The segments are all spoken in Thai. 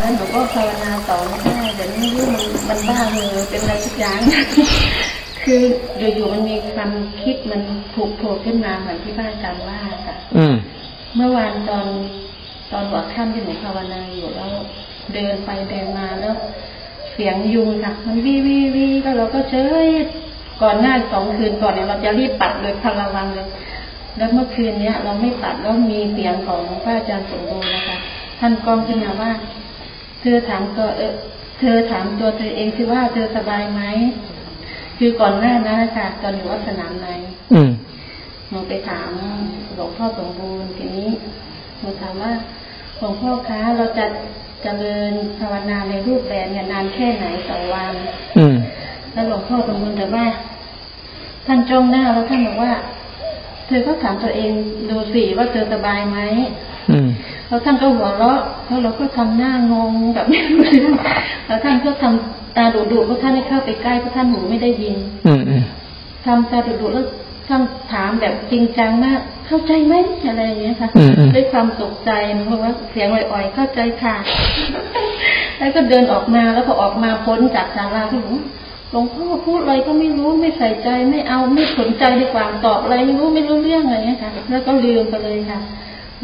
แล้วหนูก็ภาวนาต่อไม่ได้แต่ไม่รู้มันมันบ้าเลยเป็นอะไรทุกอย่าง คืออยู่ๆมันมีความคิดมันผูกโผล่ขึ้นมาเหมือนที่พระอาจารย์ว่าค่ะอืมเมื่อวานตอนตอนหัวค่ำที่หนูภาวนาอยู่แล้วเดินไปเดินมาแล้ว เสียงยุงค่ะ มันวิวิวิแล้วเราก็เฉยก่อนหน้าสองคืนก่อนเนี่ยเราจะรีบปัดเลยพะระวังเลย แล้วเมื่อคืนเนี้ยเราไม่ปัดแล้วมีเสียงของพระอาจารย์สมบูรณ์นะคะ ท่านกองขึ้นมาว่า เธอถามตัวเออเธอถามตัวเธอเองสิว่าเธอสบายไหมคือก่อนหน้านั้นนะคะตอนอยู่วัดสนามในอืมหนูไปถามหลวงพ่อสมบูรณ์ทีนี้หนูถามว่าหลวงพ่อคะเราจะเจริญภาวนาในรูปแบบเนี่ยนานแค่ไหนต่อวันอืมแล้วหลวงพ่อสมบูรณ์แต่ว่า ท่านจ้องหน้าแล้วท่านบอกว่า เธอก็ถามตัวเองดูสิว่าเธอสบายไหมอืม แล้วท่านก็หัวเราะแล้วเราก็ทำหน้างงแบบไม่รู้เรื่องแล้วท่านก็ทำตาดุๆเพราะท่านไม่เข้าไปใกล้เพราะท่านหูไม่ได้ยิน อืมอืมทำตาดุๆแล้วท่านถามแบบจริงจังมาก เข้าใจไหมอะไรอย่างเงี้ยค่ะอืมอืมด้วยความตกใจหนูบอกว่าเสียงอ่อยๆเข้าใจค่ะ แล้วก็เดินออกมาแล้วพอออกมาพ้นจากศาลาพี่หนูหลวงพ่อพูดอะไรก็ไม่รู้ไม่ใส่ใจไม่เอาไม่สนใจดีกว่าตอบอะไรไม่รู้ไม่รู้เรื่องอะไรเงี้ยค่ะ แล้วก็ลืมไปเลยค่ะ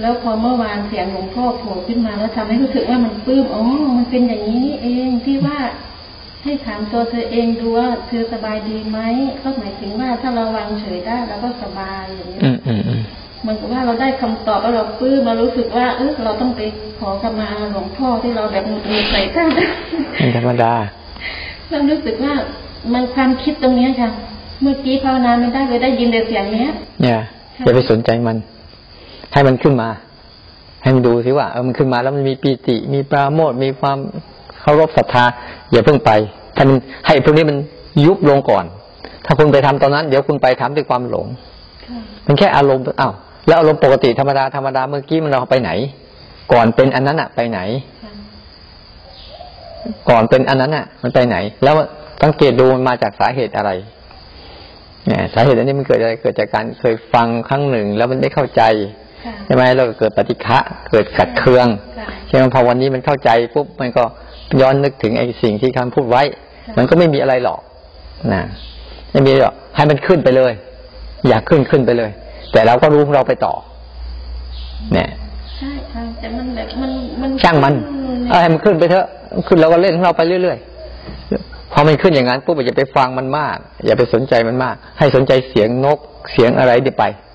แล้วพอเมื่อวานเสียงหลวงพ่อโผล่ขึ้นมาแล้วทำให้รู้สึกว่ามันปลื้มอ๋อมันเป็นอย่างนี้นี่เองที่ว่าให้ถามตัวเธอเองดูว่าเธอสบายดีไหมก็หมายถึงว่าถ้าเราวางเฉยได้เราก็สบายอย่างนี้ยอืมอืมอืมเหมือนกับว่าเราได้คำตอบแล้วเราปลื้มเรารู้สึกว่าเออเราต้องไปขอขมาหลวงพ่อที่เราแบบหงุดหงิดใส่ท่านเป็นธรรมดาเรารู้สึกว่ามันความคิดตรงเนี้ยค่ะ เมื่อกี้ภาวนาไม่ได้เลยได้ยินแต่เสียงเนี้ยเนี่ยอย่าไปสนใจมัน ให้มันขึ้นมา ให้มันดูสิว่าเออมันขึ้นมาแล้วมันมีปีติ มีปราโมทมีความเคารพศรัทธาอย่าเพิ่งไปให้มันให้พวกนี้มันยุบลงก่อน ถ้าคุณไปทำตอนนั้น เดี๋ยวคุณไปทำด้วยความหลงมันแค่อารมณ์อ้าวแล้วอารมณ์ปกติธรรมดาธรรมดาเมื่อกี้มันเราไปไหน ก่อนเป็นอันนั้นอะไปไหน ก่อนเป็นอันนั้นอะมันไปไหน แล้วสังเกตดูมันมาจากสาเหตุอะไรเนี่ยสาเหตุอันนี้มันเกิดอะไรเกิดจากการเคยฟังครั้งหนึ่ง แล้วมันได้เข้าใจ ใช่ไหมแล้วก็เกิดปฏิฆะเกิดขัดเคืองค่ะใช่ไหมพอวันนี้มันเข้าใจปุ๊บมันก็ย้อนนึกถึงไอ้สิ่งที่คำพูดไว้ค่ะมันก็ไม่มีอะไรหรอกนะไม่มีหรอกให้มันขึ้นไปเลย อยากขึ้นขึ้นไปเลย แต่เราก็รู้ของเราไปต่อ เนี่ยใช่ใช่แต่มันแบบมันมันช่างมันเอาให้มันขึ้นไปเถอะขึ้นเราก็เล่นของเราไปเรื่อยๆพอมันขึ้นอย่างนั้นปุ๊บอย่าไปฟังมันมาก อย่าไปสนใจมันมาก ให้สนใจเสียงนกเสียงอะไรดีไปอืม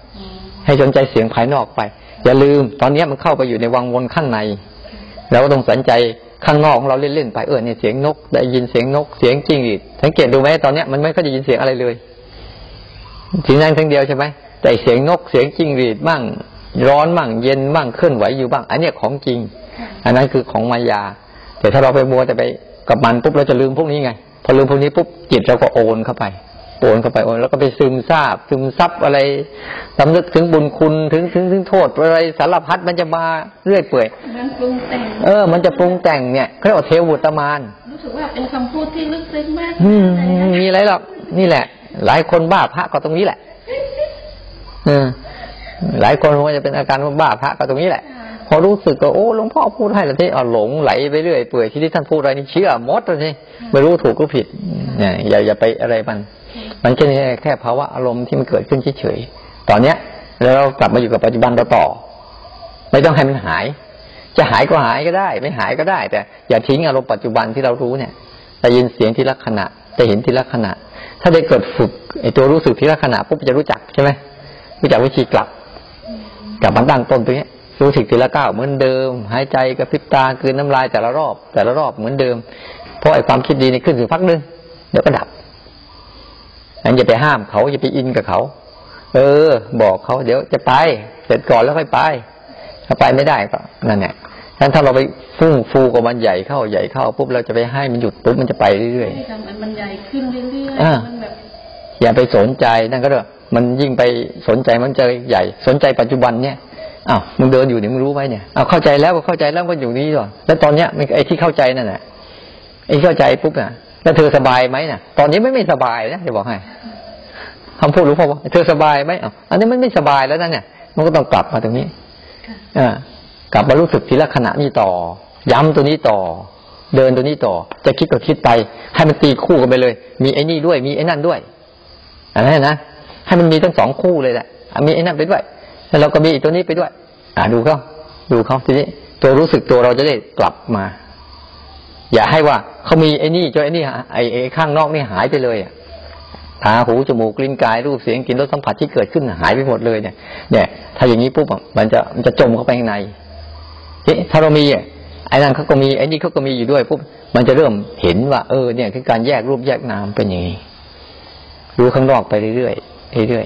ให้สนใจเสียงภายนอกไป อย่าลืม ตอนนี้มันเข้าไปอยู่ในวังวนข้างในเราก็ต้องสนใจข้างนอกของเราเล่นๆไปเออเนี่ยเสียงนก ได้ยินเสียงนกเสียงจริงหรีดสังเกตดูไหมตอนเนี้ยมันไม่ค่อยจะยินเสียงอะไรเลยเสียงนั้นทั้งเดียวใช่ไหมแต่เสียงนกเสียงจริงหรีดบ้างร้อนบ้างเย็นบ้างเคลื่อนไหวอยู่บ้าง อันเนี้ยของจริง อันนั้นคือของมายา แต่ถ้าเราไปมัวแต่ไปกับมันปุ๊บเราจะลืมพวกนี้ไง พอลืมพวกนี้ปุ๊บจิตเราก็โอนเข้าไป โอนเข้าไปโอนแล้วก็ไปซึมซาบ ซึมซับอะไรสำนึกถึงบุญคุณถึงถึงถึงโทษอะไรสารพัดมันจะมาเรื่อยเปื่อยมันปรุงแต่งเออ มันจะปรุงแต่งเนี่ยเขาเรียกว่าเทวุตมานรู้สึกว่าเป็นคำพูดที่ลึกซึ้งมากอืมเลยนะมีอะไรหรอกนี่แหละ หลายคนบ้าพระก็ตรงนี้แหละเออหลายคนว่าจะเป็นอาการว่าบ้าพระก็ตรงนี้แหละพอรู้สึกก็โอ้หลวงพ่อพูดให้แล้วที่อ๋อหลงไหลไปเรื่อยเปื่อยที่ที่ท่านพูดอะไรนี่เชื่อหมดเลยนี่ไม่รู้ถูกก็ผิดเนี่ยอย่าอย่าไปอะไรมัน มันแค่นี้แค่ภาวะอารมณ์ที่มันเกิดขึ้นเฉยๆตอนเนี้ย แล้วเรากลับมาอยู่กับปัจจุบันเราต่อ ไม่ต้องให้มันหาย จะหายก็หายก็ได้ ไม่หายก็ได้ แต่อย่าทิ้งอารมณ์ปัจจุบันที่เรารู้เนี่ยได้ยินเสียงทีละขณะจะเห็นทีละขณะ ถ้าได้เกิดฝึกไอ้ตัวรู้สึกทีละขณะปุ๊บจะรู้จักใช่ไหมรู้จักวิธีกลับกลับมาตั้งต้นตรงนี้รู้สึกทีละก้าวเหมือนเดิม หายใจกระพริบตาคืนน้ำลายแต่ละรอบ แต่ละรอบเหมือนเดิม เพราะไอ้ความคิดดีนี่ขึ้นถึงพักหนึงเดี๋ยวก็ดับ งั้นอย่าไปห้ามเขาอย่าไปอินกับเขา เออ บอกเขาเดี๋ยวจะไป เสร็จก่อนแล้วค่อยไป ถ้าไปไม่ได้ก็นั่นแหละฉะนั้นถ้าเราไปฟุ้งฟูกับมันใหญ่เข้าใหญ่เข้าปุ๊บเราจะไปให้มันหยุดปุ๊บมันจะไปเรื่อยให้ทำมันมันใหญ่ขึ้นเรื่อยอ่าๆมันแบบๆอย่าไปสนใจนั่นก็เถอะมันยิ่งไปสนใจมันจะใหญ่ สนใจปัจจุบันเนี่ยอ้าวมึงเดินอยู่เนี่ยมึงรู้ไหมเนี่ยอ้าวเข้าใจแล้วก็เข้าใจแล้วก็อยู่นี่ก่อนแล้วตอนเนี้ยมันไอ้ที่เข้าใจนั่นแหละไอ้ที่เข้าใจปุ๊บน่ะ แล้วเธอสบายไหมน่ะ ตอนนี้ไม่ไม่สบายนะจะบอกให้คำพูดหลวงพ่อว่าเธอสบายไหมอ้าวอันนี้มันไม่สบายแล้วนั่นเนี่ย มันก็ต้องกลับมาตรงนี้ค่ะอ่ากลับมารู้สึกทีละขณะนี้ต่อ ย้ำตัวนี้ต่อ เดินตัวนี้ต่อ จะคิดก็คิดไป ให้มันตีคู่กันไปเลย มีไอ้นี่ด้วย มีไอ้นั่นด้วยอะไรนะ ให้มันมีทั้งสองคู่เลยแหละ มีไอ้นั่นไปด้วย แล้วเราก็มีตัวนี้ไปด้วย อ่าดูเขาดูเขาทีนี้ตัวรู้สึกตัวเราจะได้กลับมา อย่าให้ว่าเขามีไอ้นี่จนไอ้นี่ไอ้ไอ้ข้างนอกนี่หายไปเลยอะตาหูจมูกลิ้นกายรูปเสียงกลิ่นรสสัมผัสที่เกิดขึ้นหายไปหมดเลยเนี่ยเนี่ย ถ้าอย่างนี้ปุ๊บมันจะมันจะจมเข้าไปข้างในถ้าเรามีอะไอ้นั่นเขาก็มีไอ้นี่เขาก็มีอยู่ด้วยปุ๊บมันจะเริ่มเห็นว่า เออเนี่ยคือการแยกรูปแยกนามเป็นอย่างนี้รู้ข้างนอกไปเรื่อยๆเรื่อย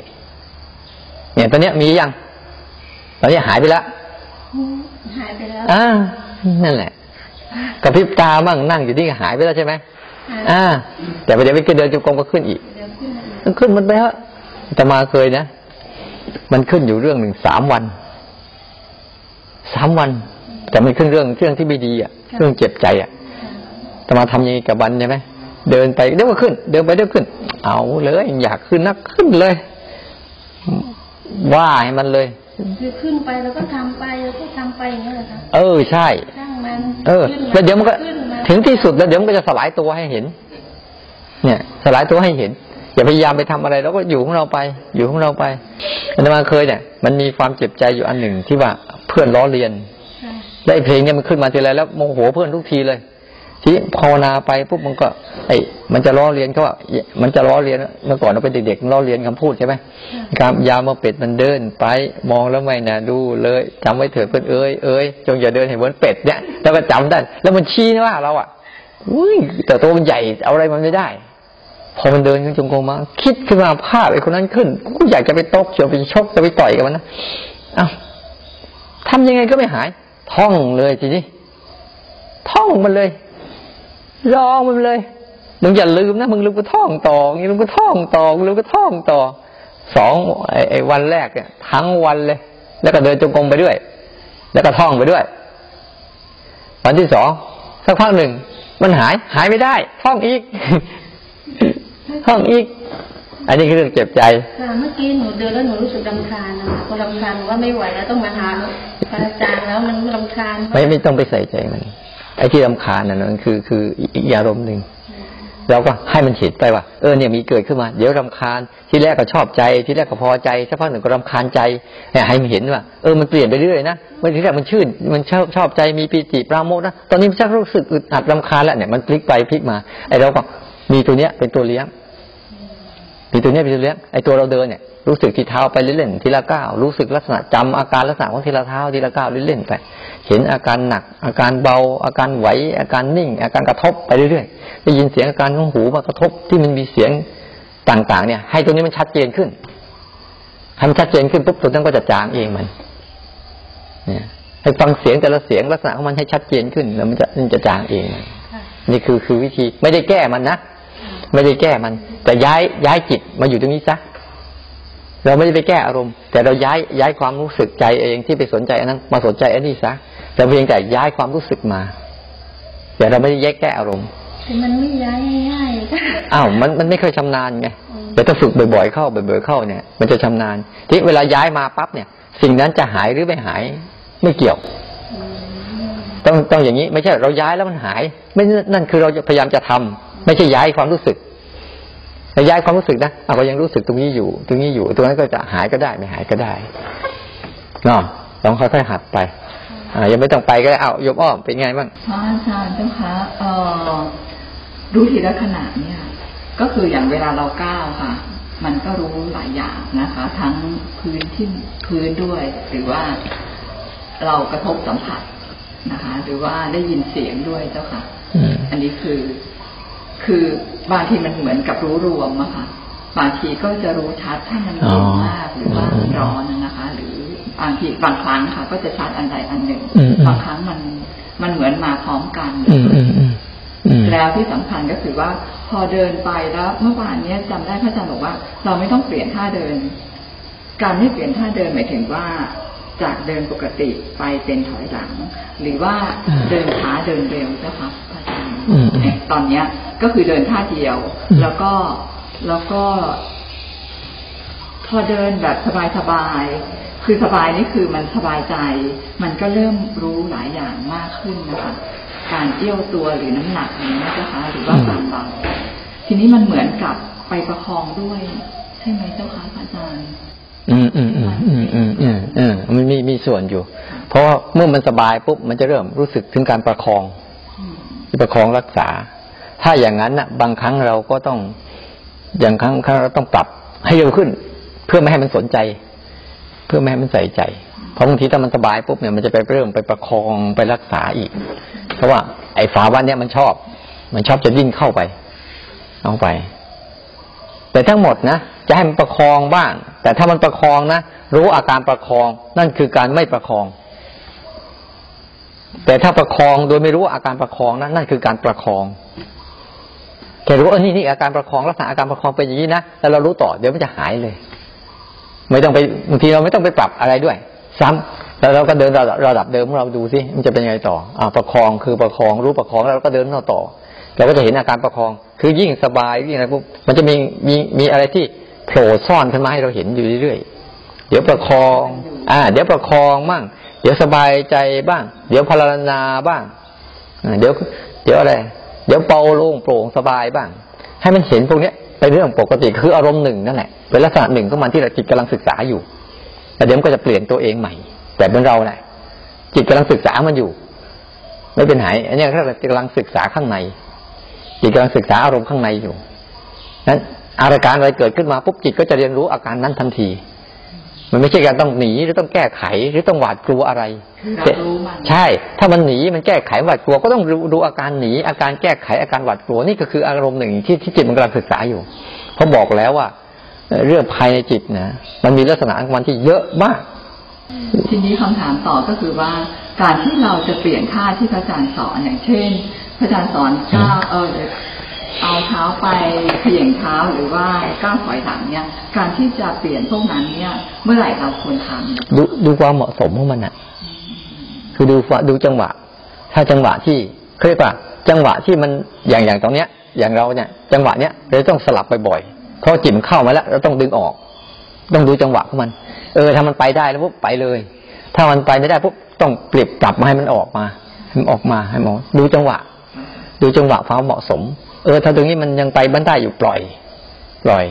ๆเนี่ยตอนเนี้ยมียังตอนนี้หายไปแล้วหายไปแล้วอ่านั่นแหละ กระพริบตามั่งนั่งอยู่ที่หายไปแล้วใช่ไหมอ่า แต่ประเดี๋ยวไปเดินจุกงก็ขึ้นอีกมันขึ้นมันไปฮะแต่มาเคยนะ มันขึ้นอยู่เรื่องหนึ่งสามวันสามวัน แต่มันขึ้นเรื่องเรื่องที่ไม่ดีอะ เรื่องเจ็บใจอะแต่มาทำยังไงกับวันใช่ไหมเดินไปเดี๋ยวก็ขึ้น เดินไปเดี๋ยวขึ้น เอาเลยอยากขึ้นนักขึ้นเลย ว่าให้มันเลยคือขึ้นไปแล้วก็ทำไปแล้วก็ทำไปอย่างนี้แหละครับเออใช่ช่าง มันเออแล้วเดี๋ยวมันก็ถึงที่สุดแล้วเดี๋ยวมันก็จะสลายตัวให้เห็น เนี่ย สลายตัวให้เห็น อย่าพยายามไปทำอะไรแล้วก็อยู่ของเราไป อยู่ของเราไปอันมาเคยเนี่ย มันมีความเจ็บใจอยู่อันหนึ่งที่ว่าเพื่อนล้อเลียนได้เพลงเนี่ยมันขึ้นมาทีไรแล้วโมโหเพื่อนทุกทีเลย ที่ภาวนาไปปุ๊บมันก็ไอ้มันจะล้อเลียนเขาว่า มันจะล้อเลียนเมื่อก่อนเราเป็นเด็กๆล้อเลียนคำพูดใช่ไหมครับยามาเป็ดมันเดินไปมองแล้วไม่นะดูเลยจำไว้เถิดเพื่อนเอ้ยเอ้ยจงอย่าเดินเห็นเหมือนเป็ดเนี่ยแล้วก็จำได้แล้วมันชี้นะว่าเราอะอุ้ยแต่ตัวมันใหญ่เอาอะไรมันไม่ได้ พอมันเดินขึ้นจงกรมมาคิดขึ้นมาภาพไอ้คนนั้นขึ้นกูอยากจะไปตกจะไปชกจะไปต่อยกับมันนะอ้าวทำยังไงก็ไม่หาย ท่องเลยทีนี้ท่องมันเลย รองมันเลยมึงอย่าลืมนะมึงลืมก็ท่องต่องี้ลืมก็ท่องต่อลืมก็ท่องต่อสองไอ้วันแรกเนี่ยทั้งวันเลย แล้วก็เดินจงกรมไปด้วย แล้วก็ท่องไปด้วย วันที่สองสักพักหนึ่งมันหายหายไม่ได้ ท่องอีกท่องอีก อันนี้คือเรื่องเจ็บใจเมื่อกี้หนูเดินแล้วหนูรู้สึกรำคาญนะพอรำคาญว่าไม่ไหวแล้วต้องมาหาอาจารย์แล้วมันรำคาญไม่ไม่ต้องไปใส่ใจมัน ไอ้ที่รำคาญนั่นคือคืออีกอารมณ์หนึ่งเราก็ให้มันเห็นไปว่าเออเนี่ยมีเกิดขึ้นมา เดี๋ยวรำคาญที่แรกก็ชอบใจที่แรกก็พอใจสักพักหนึ่งก็รำคาญใจให้มันเห็นว่าเออมันเปลี่ยนไปเรื่อยนะเมื่อที่แรกมันชื่นมันชอบชอบใจมีปีติปราโมทนะตอนนี้มันชักรู้สึกอึดอัดรำคาญแล้วเนี่ยมันพลิกไปพลิกมาไอ้เราก็มีตัวเนี้ยเป็นตัวเลี้ยงมีตัวเนี้ยเป็นตัวเลี้ยงไอ้ตัวเราเดินเนี่ยรู้สึกที่เท้าไปเล่นๆทีละก้าวรู้สึกลักษณะจำอาการลักษณะของทีละเท้าทีละก้าวเล่นๆไป เห็นอาการหนัก อาการเบา อาการไหว อาการนิ่ง อาการกระทบไปเรื่อยๆได้ยินเสียงอาการของหูมากระทบที่มันมีเสียงต่าง ๆ เนี่ย ให้ตัวนี้มันชัดเจนขึ้นให้มันชัดเจนขึ้นปุ๊บตัวนั้นก็จะจางเองมันเนี่ยให้ฟังเสียงแต่ละเสียงลักษณะของมันให้ชัดเจนขึ้น แล้วมันจะมันจะจางเอง นี่คือคือวิธีไม่ได้แก้มันนะไม่ได้แก้มัน แต่ย้ายย้ายจิตมาอยู่ตรงนี้ซะเราไม่ได้ไปแก้อารมณ์ แต่เราย้ายย้ายความรู้สึกใจเองที่ไปสนใจอันนั้นมาสนใจอันนี้ซะ แต่เพียงแต่ย้ายความรู้สึกมา แต่เราไม่ได้แยกแก้อารมณ์มันไม่ย้ายง่ายอ้าวมันมันไม่เคยชำนาญไงแต่ถ้าฝึกบ่อยๆเข้าบ่อยๆเข้าเนี่ย มันจะชำนาญ ที่เวลาย้ายมาปั๊บเนี่ย สิ่งนั้นจะหายหรือไม่หายไม่เกี่ยวต้องต้องอย่างนี้ไม่ใช่เราย้ายแล้วมันหาย ไม่นั่นคือเราพยายามจะทำไม่ใช่ย้ายความรู้สึกแต่ย้ายความรู้สึกนะเราก็ยังรู้สึกตรงนี้อยู่ ตรงนี้อยู่ตรงนั้นก็จะหายก็ได้ไม่หายก็ได้เนาะลองค่อยๆหัดไป อ่ายังไม่ต้องไปก็ได้เอายมอ้อมเป็นไงบ้างพระอาจารย์เจ้าคะเอ่อรู้ทีละขณะเนี่ย ก็คืออย่างเวลาเราก้าวค่ะ มันก็รู้หลายอย่างนะคะ ทั้งพื้นที่พื้นด้วย หรือว่าเรากระทบสัมผัสนะคะ หรือว่าได้ยินเสียงด้วยเจ้าค่ะอันนี้คือ คือบางทีมันเหมือนกับรู้รวมอะค่ะบางทีก็จะรู้ชัดถ้ามันเย็นมากหรือว่าร้อนนะคะหรือ บางทีบางครั้งค่ะ ก็จะชัดอันใดอันหนึ่งบางครั้งมันมันเหมือนมาพร้อมกันแล้วที่สำคัญก็คือว่า พอเดินไปแล้วเมื่อวานนี้จำได้พระอาจารย์บอกว่า เราไม่ต้องเปลี่ยนท่าเดิน การไม่เปลี่ยนท่าเดินหมายถึงว่าจากเดินปกติไปเป็นถอยหลัง หรือว่าเดินช้าเดินเร็วเจ้าค่ะพระอาจารย์ตอนเนี้ยก็คือเดินท่าเดียว แล้วก็แล้วก็ พอเดินแบบสบายๆ คือสบายนี่คือมันสบายใจ มันก็เริ่มรู้หลายอย่างมากขึ้นนะคะ การเอี้ยวตัวหรือน้ำหนักอย่างนี้นะคะหรือว่าความเบาทีนี้มันเหมือนกับไปประคองด้วย ใช่ไหมเจ้าคะพระอาจารย์อืมอืมอืมอืมอืมอืมอืมมันมีมีส่วนอยู่ เพราะว่าเมื่อมันสบายปุ๊บมันจะเริ่มรู้สึกถึงการประคองอืมที่ประคองรักษา ถ้าอย่างนั้นน่ะ บางครั้งเราก็ต้อง อย่างครั้งครั้งเราต้องปรับให้เร็วขึ้น เพื่อไม่ให้มันสนใจ เพื่อไม่ให้มันใส่ใจ เพราะบางทีถ้ามันสบายปุ๊บเนี่ยมันจะไปเริ่มไปประคองไปรักษาอีก เพราะว่าไอ้ฝาวันเนี่ยมันชอบ มันชอบจะวิ่งเข้าไปเอาไป แต่ทั้งหมดนะจะให้มันประคองบ้าง แต่ถ้ามันประคองนะรู้อาการประคองนั่นคือการไม่ประคอง แต่ถ้าประคองโดยไม่รู้อาการประคองนะนั่นคือการประคองแค่รู้ว่านี่นี่อาการประคองลักษณะอาการประคองเป็นอย่างนี้นะแล้วเรารู้ต่อเดี๋ยวมันจะหายเลย ไม่ต้องไปบางทีเราไม่ต้องไปปรับอะไรด้วย ซ้ำแล้วเราก็เดินระดับระดับเดิมของเราดูสิมันจะเป็นยังไงต่ออ่าประคองคือประคองรู้ประคองแล้วเราก็เดินเข้าต่อ เราก็จะเห็นอาการประคอง คือยิ่งสบายยิ่งอะไรปุ๊บมันจะมีมีมีอะไรที่โผล่ซ่อนขึ้นมาให้เราเห็นอยู่เรื่อยๆเดี๋ยวประคอง อ่า เดี๋ยวประคองบ้างเดี๋ยวสบายใจบ้าง เดี๋ยวพลารณาบ้างอ่าเดี๋ยว เดี๋ยวอะไร เดี๋ยวเบาโล่งโปร่งสบายบ้าง ให้มันเห็นพวกเนี้ยเป็นเรื่องปกติคืออารมณ์หนึ่งนั่นแหละเป็นลักษณะหนึ่งของมันที่เราจิตกำลังศึกษาอยู่แต่เดี๋ยวมันก็จะเปลี่ยนตัวเองใหม่ แต่เป็นเราแหละจิตกำลังศึกษามันอยู่ ไม่เป็นหายอันนี้เรากำลังศึกษาข้างใน จิตกำลังศึกษาอารมณ์ข้างในอยู่นั้นอาการอะไรเกิดขึ้นมาปุ๊บจิตก็จะเรียนรู้อาการนั้นทันที มันไม่ใช่การต้องหนีหรือต้องแก้ไขหรือต้องหวาดกลัวอะไรคือเรารู้มันใช่ ถ้ามันหนีมันแก้ไขหวาดกลัวก็ต้องดูดูอาการหนีอาการแก้ไขอาการหวาดกลัวนี่ก็คืออารมณ์หนึ่งที่ที่จิตมันกำลังศึกษาอยู่เพราะบอกแล้วว่าเอ่อเรื่องภายในจิตนะมันมีลักษณะของมันที่เยอะมากทีนี้คำถามต่อก็คือว่า การที่เราจะเปลี่ยนท่าที่พระอาจารย์สอนอย่างเช่น พระอาจารย์สอนก้าวเออ เอาเท้าไปเขย่งเท้าหรือว่าก้าวถอยหลังเนี่ย การที่จะเปลี่ยนพวกนั้นเนี่ย เมื่อไหร่เราควรทำดูดูความเหมาะสมของมันอะคือดูดูจังหวะ ถ้าจังหวะที่เรียกว่า จังหวะที่มันอย่างอย่างตรงเนี้ย อย่างเราเนี่ย จังหวะเนี้ยเราต้องสลับบ่อยๆเพราะจิตมันเข้ามาแล้วเราต้องดึงออก ต้องดูจังหวะของมัน เออถ้ามันไปได้แล้วปุ๊บไปเลย ถ้ามันไปไม่ได้ปุ๊บต้องเปรียบกลับมาให้มันออกมาให้มันออกมาให้หมันดูจังหวะ ดูจังหวะความเหมาะสม เออถ้าตรงนี้มันยังไปบ้านได้อยู่ปล่อย ปล่อย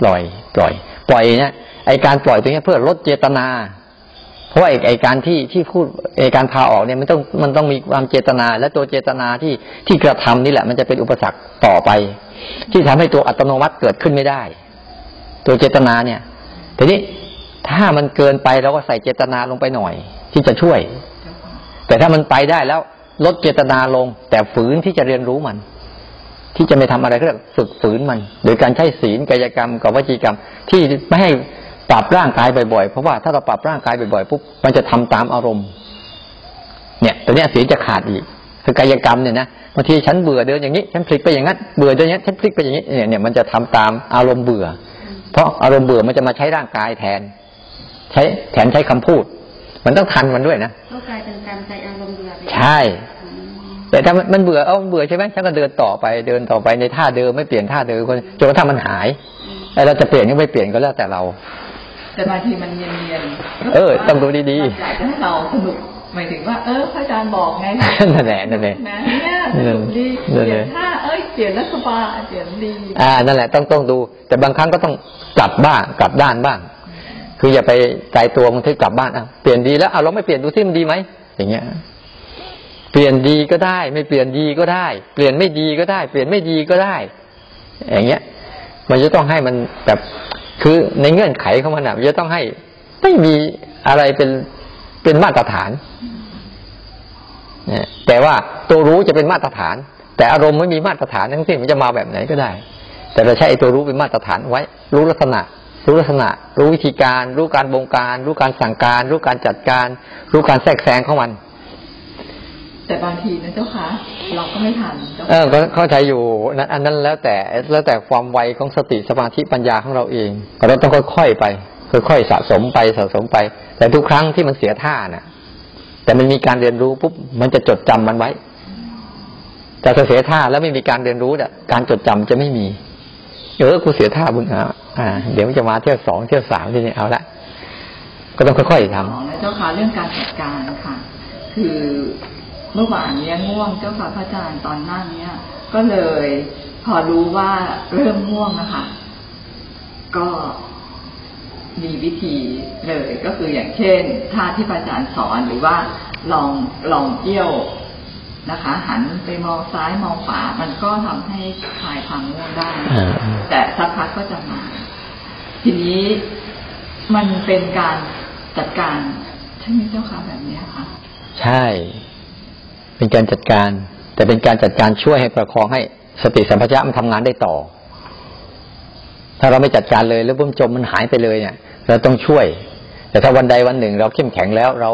ปล่อย ปล่อย ปล่อยเนี่ยไอการปล่อยตรงนี้เพื่อลดเจตนา เพราะไอไอการที่ที่พูดไอการพาออกเนี่ยมันต้องมันต้องมีความเจตนา และตัวเจตนาที่ที่กระทำนี่แหละ มันจะเป็นอุปสรรคต่อไป ที่ทำให้ตัวอัตโนมัติเกิดขึ้นไม่ได้ ตัวเจตนาเนี่ยทีนี้ถ้ามันเกินไปเราก็ใส่เจตนาลงไปหน่อย ที่จะช่วย แต่ถ้ามันไปได้แล้วลดเจตนาลง แต่ฝืนที่จะเรียนรู้มัน ที่จะไม่ทำอะไรก็เรียกฝึกฝืนมัน โดยการใช้ศีลกายกรรมกับวจีกรรม ที่ไม่ให้ปรับร่างกายบ่อยๆ เพราะว่าถ้าเราปรับร่างกายบ่อยๆปุ๊บมันจะทำตามอารมณ์ เนี่ยตัวเนี้ยศีลจะขาดอีก คือกายกรรมเนี่ยนะบางทีฉันเบื่อเดินอย่างนี้ฉันพลิกไปอย่างนั้นเบื่อเดินอย่างนี้ฉันพลิกไปอย่างนี้เนี่ยเนี่ยมันจะทำตามอารมณ์เบื่อ เพราะอารมณ์เบื่อมันจะมาใช้ร่างกายแทน ใช้แทนใช้คำพูด มันต้องทันมันด้วยนะก็กลายเป็นการใจอารมณ์เบื่อไปใช่ แต่ถ้ามันมันเบื่อเอามันเบื่อใช่ไหมฉันก็เดินต่อไปเดินต่อไปในท่าเดิมไม่เปลี่ยนท่าเดิมจนกระทั่งมันหายไอ้เราจะเปลี่ยนก็ไม่เปลี่ยนก็แล้วแต่เรา แต่บางทีมันเนียนๆเออต้องดูดีๆอยากจะให้เราสนุกหมายถึงว่าเออพระอาจารย์บอกไงนั่นแหละนั่นแหละนะเนี่ยสนุกดีนั่นเปแหลี่ยละนท่าเอ้ยเปลี่ยนแล้วสบายเปลี่ยนดีอ่านั่นแหละต้องต้องดู แต่บางครั้งก็ต้องกลับบ้างกลับด้านบ้าง คืออย่าไปใจตัวบางทีกลับบ้านอะเปลี่ยนดีแล้วอะเราไม่เปลี่ยนดูซิมันดีไหมอย่างเงี้ย เปลี่ยนดีก็ได้ ไม่เปลี่ยนดีก็ได้ เปลี่ยนไม่ดีก็ได้ เปลี่ยนไม่ดีก็ได้ อย่างเงี้ย มันจะต้องให้มันแบบคือในเงื่อนไขของมันอะมันจะต้องให้ไม่มีอะไรเป็นเป็นมาตรฐานเนี่ยแต่ว่าตัวรู้จะเป็นมาตรฐาน แต่อารมณ์ไม่มีมาตรฐานทั้งสิ้นมันจะมาแบบไหนก็ได้ แต่เราใช้ตัวรู้เป็นมาตรฐานไว้ รู้ลักษณะ รู้ลักษณะ รู้วิธีการ รู้การบงการ รู้การสั่งการ รู้การจัดการ รู้การแทรกแซงของมัน แต่บางทีนะเจ้าคะเราก็ไม่ทันเจ้าเออก็เข้าใจอยู่นั้นอันนั้นแล้วแต่แล้วแต่ความไวของสติสมาธิปัญญาของเราเองเราต้องค่อยๆไปค่อยๆสะสมไปสะสมไป แต่ทุกครั้งที่มันเสียท่าน่ะ แต่มันมีการเรียนรู้ปุ๊บมันจะจดจำมันไว้แต่ถ้าเสียท่าแล้วไม่มีการเรียนรู้น่ะการจดจำจะไม่มีเออกูเสียท่าบุญหาอ่า เดี๋ยวมันจะมาเที่ยวสองเที่ยวสามทีนี้เอาละก็ต้องค่อยๆทำสองนะเจ้าค่ะเรื่องการจัดการค่ะ คือ เมื่อวานเนี้ยง่วงเจ้าค่ะพระอาจารย์ตอนนั่งเนี้ยก็เลย พอรู้ว่าเริ่มง่วงนะคะก็มีวิธีเลยก็คืออย่างเช่นท่าที่พระอาจารย์สอนหรือว่าลองลองเอี้ยวนะคะ หันไปมองซ้ายมองขวา มันก็ทำให้คลายความง่วงได้ แต่สักพักก็จะมา ทีนี้มันเป็นการจัดการใช่ไหมเจ้าค่ะแบบนี้ค่ะ ใช่ เป็นการจัดการ แต่เป็นการจัดการช่วยให้ประคองให้สติสัมปชัญญะมันทำงานได้ต่อ ถ้าเราไม่จัดการเลยแล้วบุ้มจมมันหายไปเลยเนี่ย เราต้องช่วย แต่ถ้าวันใดวันหนึ่ง เราเข้มแข็งแล้วเรา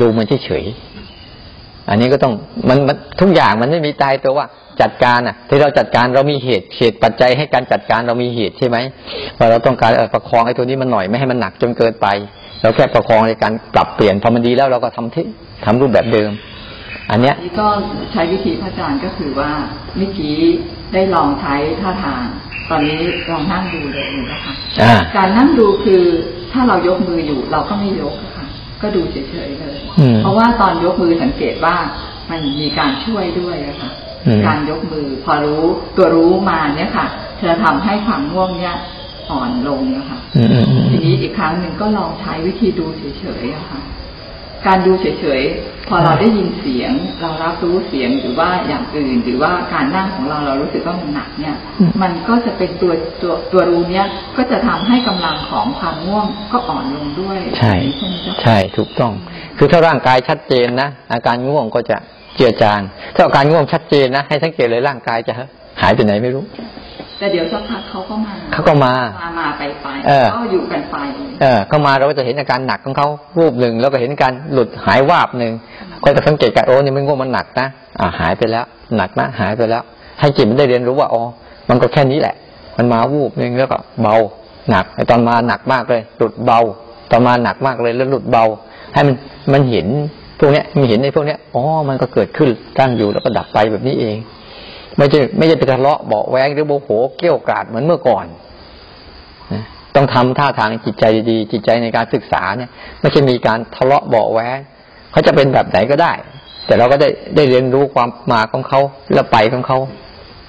ดูมันเฉยๆอันนี้ก็ต้องมันมันทุกอย่างมันไม่มีตายตัวว่าจัดการอะ ที่เราจัดการเรามีเหตุเหตุปัจจัยให้การจัดการเรามีเหตุใช่ไหมว่าเราต้องการประคองไอ้ตัวนี้มันหน่อยไม่ให้มันหนักจนเกินไป เราแค่ประคองในการปรับเปลี่ยนพอมันดีแล้วเราก็ทำที่ทำรูปแบบเดิม อันเนี้ยนี่ก็ใช้วิธีพระอาจารย์ก็คือว่าเมื่อกี้ได้ลองใช้ท่าทาง ตอนนี้ลองนั่งดูเลยนะคะอ่าการนั่งดูคือถ้าเรายกมืออยู่เราก็ไม่ยกอะค่ะ ก็ดูเฉยๆเลยอืมเพราะว่าตอนยกมือสังเกตว่ามันมีการช่วยด้วยอะค่ะอืมการยกมือพอรู้ตัวรู้มาเนี่ยค่ะจะทำให้ความง่วงเนี่ยอ่อนลงนะคะอืมอืมอืมทีนี้อีกครั้งหนึ่งก็ลองใช้วิธีดูเฉยๆอะค่ะ การดูเฉยๆ พอเราได้ยินเสียง เรารับรู้เสียงหรือว่าอย่างอื่น หรือว่าการนั่งของเราเรารู้สึกว่ามันหนักเนี่ย มันก็จะเป็นตัวตัวตัวรู้เนี้ยก็จะทำให้กำลังของความง่วงก็อ่อนลงด้วย ใช่ใช่ไหมเจ้าค่ะใช่ถูกต้อง คือถ้าร่างกายชัดเจนนะอาการง่วงก็จะเจือจางถ้าอาการง่วงชัดเจนนะให้สังเกตเลยร่างกายจะหายไปไหนไม่รู้แต่เดี๋ยวสักพักเขาก็มาเขาก็มามามาไปไปเออก็อยู่กันไป เออเข้ามาเราก็จะเห็นอาการหนักของเขารูปหนึ่งแล้วก็เห็นการหลุดหายวาบหนึ่ง ก็จะสังเกตกันโอ้นี่มันง่วงมันหนักนะอ่าหายไปแล้ว หนักนะหายไปแล้ว ให้จิตมันได้เรียนรู้ว่าอ๋อมันก็แค่นี้แหละ มันมาวูบนึ่งแล้วก็เบาหนักไอตอนมาหนักมากเลยหลุดเบา ตอนมาหนักมากเลยแล้วหลุดเบา ให้มันมันเห็นพวกเนี้ยมันเห็นในพวกเนี้ยอ๋อมันก็เกิดขึ้นตั้งอยู่แล้วก็ดับไปแบบนี้เอง ไม่ใช่ไม่ใช่ไปทะเลาะเบาแวงหรือโมโหเกี้ยวกราดเหมือนเมื่อก่อนนะต้องทำท่าทางจิตใจดีจิตใจในการศึกษาเนี่ย ไม่ใช่มีการทะเลาะเบาแวง เขาจะเป็นแบบไหนก็ได้ แต่เราก็ได้ได้เรียนรู้ความมาของเขาแล้วไปของเขา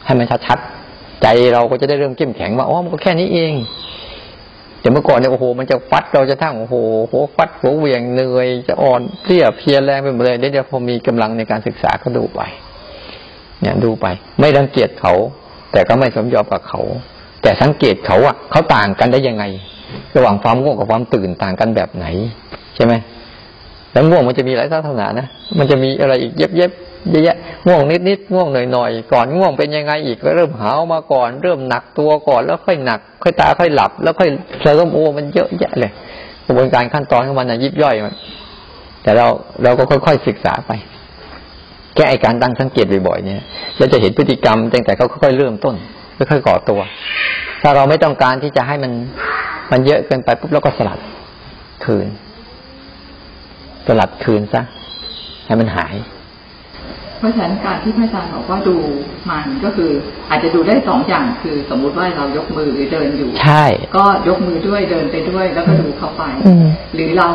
ให้มันชัดๆใจเราก็จะได้เริ่มเข้มแข็งว่าอ๋อมันก็แค่นี้เองแต่เมื่อก่อนเนี่ยโอ้โหมันจะฟัดเราจะทั้งโอ้โหหัวฟัดหัวเวียงเหนื่อยจะอ่อนเพลียเพียแรงไปหมดเลยเดี๋ยวพอมีกำลังในการศึกษาก็ดูไป เนี่ยดูไป ไม่รังเกียจเขา แต่ก็ไม่สมยอมกับเขา แต่สังเกตเขาอะเขาต่างกันได้ยังไง ระหว่างความง่วงกับความตื่นต่างกันแบบไหน ใช่ไหม แล้วง่วงมันจะมีหลายลักษณะนะ มันจะมีอะไรอีกเย็บเย็บเยอะแยะง่วงนิดนิดง่วงหน่อยหน่อยก่อนง่วงเป็นยังไงอีกก็เริ่มหาวมาก่อน เริ่มหนักตัวก่อนแล้วค่อยหนัก ค่อยตาค่อยหลับ แล้วค่อยเริมโอ้มันเยอะแยะเลย กระบวนการขั้นตอนของมันนะยิบย่อยมันแต่เราเราก็ค่อยๆศึกษาไป แก้ไอการตั้งสังเกตบ่อยๆเนี่ยเราจะเห็นพฤติกรรมตั้งแต่เขาค่อยๆเริ่มต้นค่อยๆก่อตัว ถ้าเราไม่ต้องการที่จะให้มันมันเยอะเกินไปปุ๊บเราก็สลัดคืน สลัดคืนซะ ให้มันหาย เพราะฉะนั้นการที่พระอาจารย์บอกว่าดูมันก็คือ อาจจะดูได้สองอย่างคือสมมุติว่าเรายกมือหรือเดินอยู่ ใช่ ก็ยกมือด้วยเดินไปด้วย แล้วก็ดูเขาไปอืมหรือเรา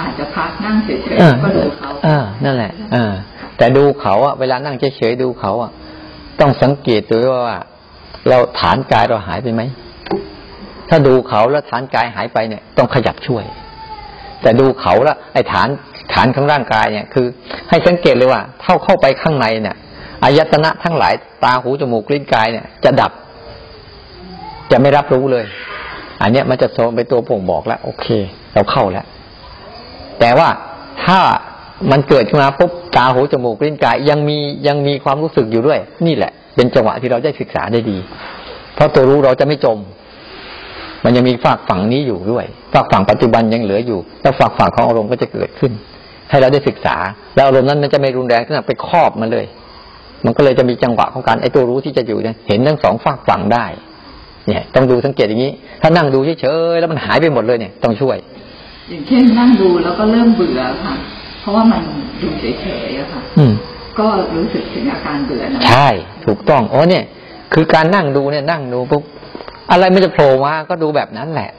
อาจจะพักนั่งเฉยเออๆก็ดูเขาเออนั่นแหละเออแต่ดูเขาอะเวลานั่งเฉยๆดูเขาอะต้องสังเกตดูว่า เราฐานกายเราหายไปไหมถ้าดูเขาแล้วฐานกายหายไปเนี่ย ต้องขยับช่วย แต่ดูเขาล้วไอ้ฐานฐานของร่างกายเนี่ยคือ ให้สังเกตเลยว่าเท่าเข้าไปข้างในเนี่ยอายตนะทั้งหลายตาหูจมูกลิ้นกายเนี่ย จะดับ จะไม่รับรู้เลย อันเนี้ยมันจะโซนไปตัวบ่งบอกแล้ว โอเค เราเข้าแล้ว แต่ว่าถ้ามันเกิดขึ้นมาปุ๊บตาหูจมูกลิ้นกาย ยังมียังมีความรู้สึกอยู่ด้วย นี่แหละ เป็นจังหวะที่เราได้ศึกษาได้ดี เพราะตัวรู้เราจะไม่จม มันยังมีฝากฝั่งนี้อยู่ด้วย ฝากฝั่งปัจจุบันยังเหลืออยู่ แล้วฝากฝั่งของอารมณ์ก็จะเกิดขึ้น ให้เราได้ศึกษา แล้วอารมณ์นั้นมันจะไม่รุนแรงขึ้นไปครอบมันเลย มันก็เลยจะมีจังหวะของการไอ้ตัวรู้ที่จะอยู่เนี่ยเห็นทั้งสองฝากฝั่งได้ เนี่ย ต้องดูสังเกตอย่างนี้ ถ้านั่งดูเฉยๆแล้วมันหายไปหมดเลยเนี่ยต้องช่วย อย่างเช่นนั่งดูแล้วก็เริ่มเบื่อค่ะ เพราะว่ามันดูเฉยๆอะค่ะ อืมก็รู้สึกถึงอาการเบื่อนะใช่ถูกต้องอ๋อเนี่ย คือการนั่งดูเนี่ยนั่งดูปุ๊บอะไรมันจะโผล่มาก็ดูแบบนั้นแหละ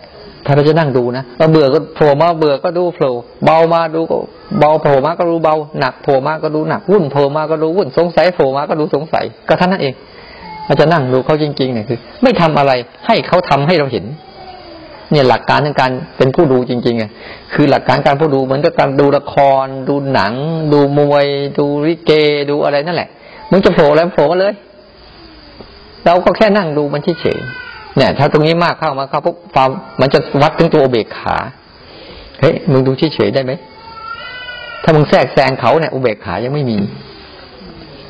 ถ้าเราจะนั่งดูนะเราเบื่อก็โผล่มาเบื่อก็ดูโผล่เบามาดูก็เบาโผล่มาก็รู้เบาหนักโผล่มาก็ดูหนักวุ่นโผล่มาก็ดูวุ่นสงสัยโผล่มาก็ดูสงสัยก็ท่านนั้นเองเราจะนั่งดูเขาจริงๆเนี่ยคือ ไม่ทำอะไรให้เขาทำให้เราเห็น เนี่ยหลักการในการเป็นผู้ดูจริงๆอะคือหลักการการผู้ดูเหมือนกับการดูละคร ดูหนัง ดูมวย ดูริเกดูอะไรนั่นแหละมึงจะโผล่แล้วโผล่มาเลย เราก็แค่นั่งดูมันเฉยๆ เนี่ย ถ้าตรงนี้มากเข้ามาเข้าปุ๊บความมันจะวัดถึงตัวอุเบกขา เฮ้ยมึงดูเฉยๆได้ไหมถ้ามึงแทรกแซงเขาเนี่ยอุเบกขายังไม่มี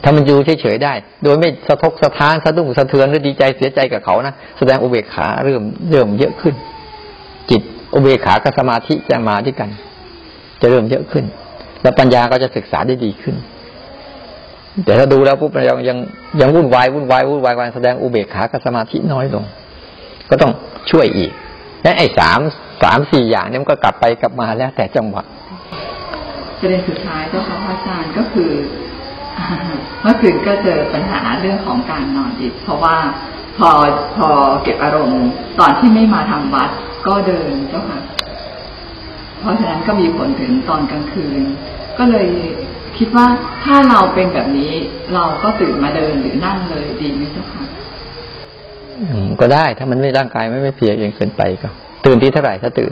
ถ้ามันอยู่เฉยๆได้ โดยไม่สะทกสะท้านสะดุ้งสะเทือนหรือดีใจเสียใจกับเขานะแสดงอุเบกขาเริ่มเริ่มเยอะขึ้น จิตอุเบกขากับสมาธิจะมาด้วยกัน จะเริ่มเยอะขึ้น แล้วปัญญาก็จะศึกษาได้ดีขึ้น แต่ถ้าดูแล้วปุ๊บยังยังยังวุ่นวายวุ่นวายวุ่นวายแสดงอุเบกขากับสมาธิน้อยลง ก็ต้องช่วยอีกและไอ้สามสามสี่อย่างนี้มันก็กลับไปกลับมาแล้วแต่จังหวะประเด็นสุดท้ายเจ้าค่ะพระอาจารย์ก็คือเมื่อคืนก็เจอปัญหาเรื่องของการนอนอีกเพราะว่าพอพอเก็บอารมณ์ตอนที่ไม่มาทำวัดก็เดินเจ้าค่ะ เพราะฉะนั้นก็มีผลถึงตอนกลางคืน ก็เลยคิดว่าถ้าเราเป็นแบบนี้ เราก็ตื่นมาเดินหรือนั่งเลยดีไหมเจ้าค่ะ ก็ได้ถ้ามันไม่ร่างกายไม่ไม่เพลียเองเกินไปก็ ตื่นที่เท่าไหร่ถ้าตื่น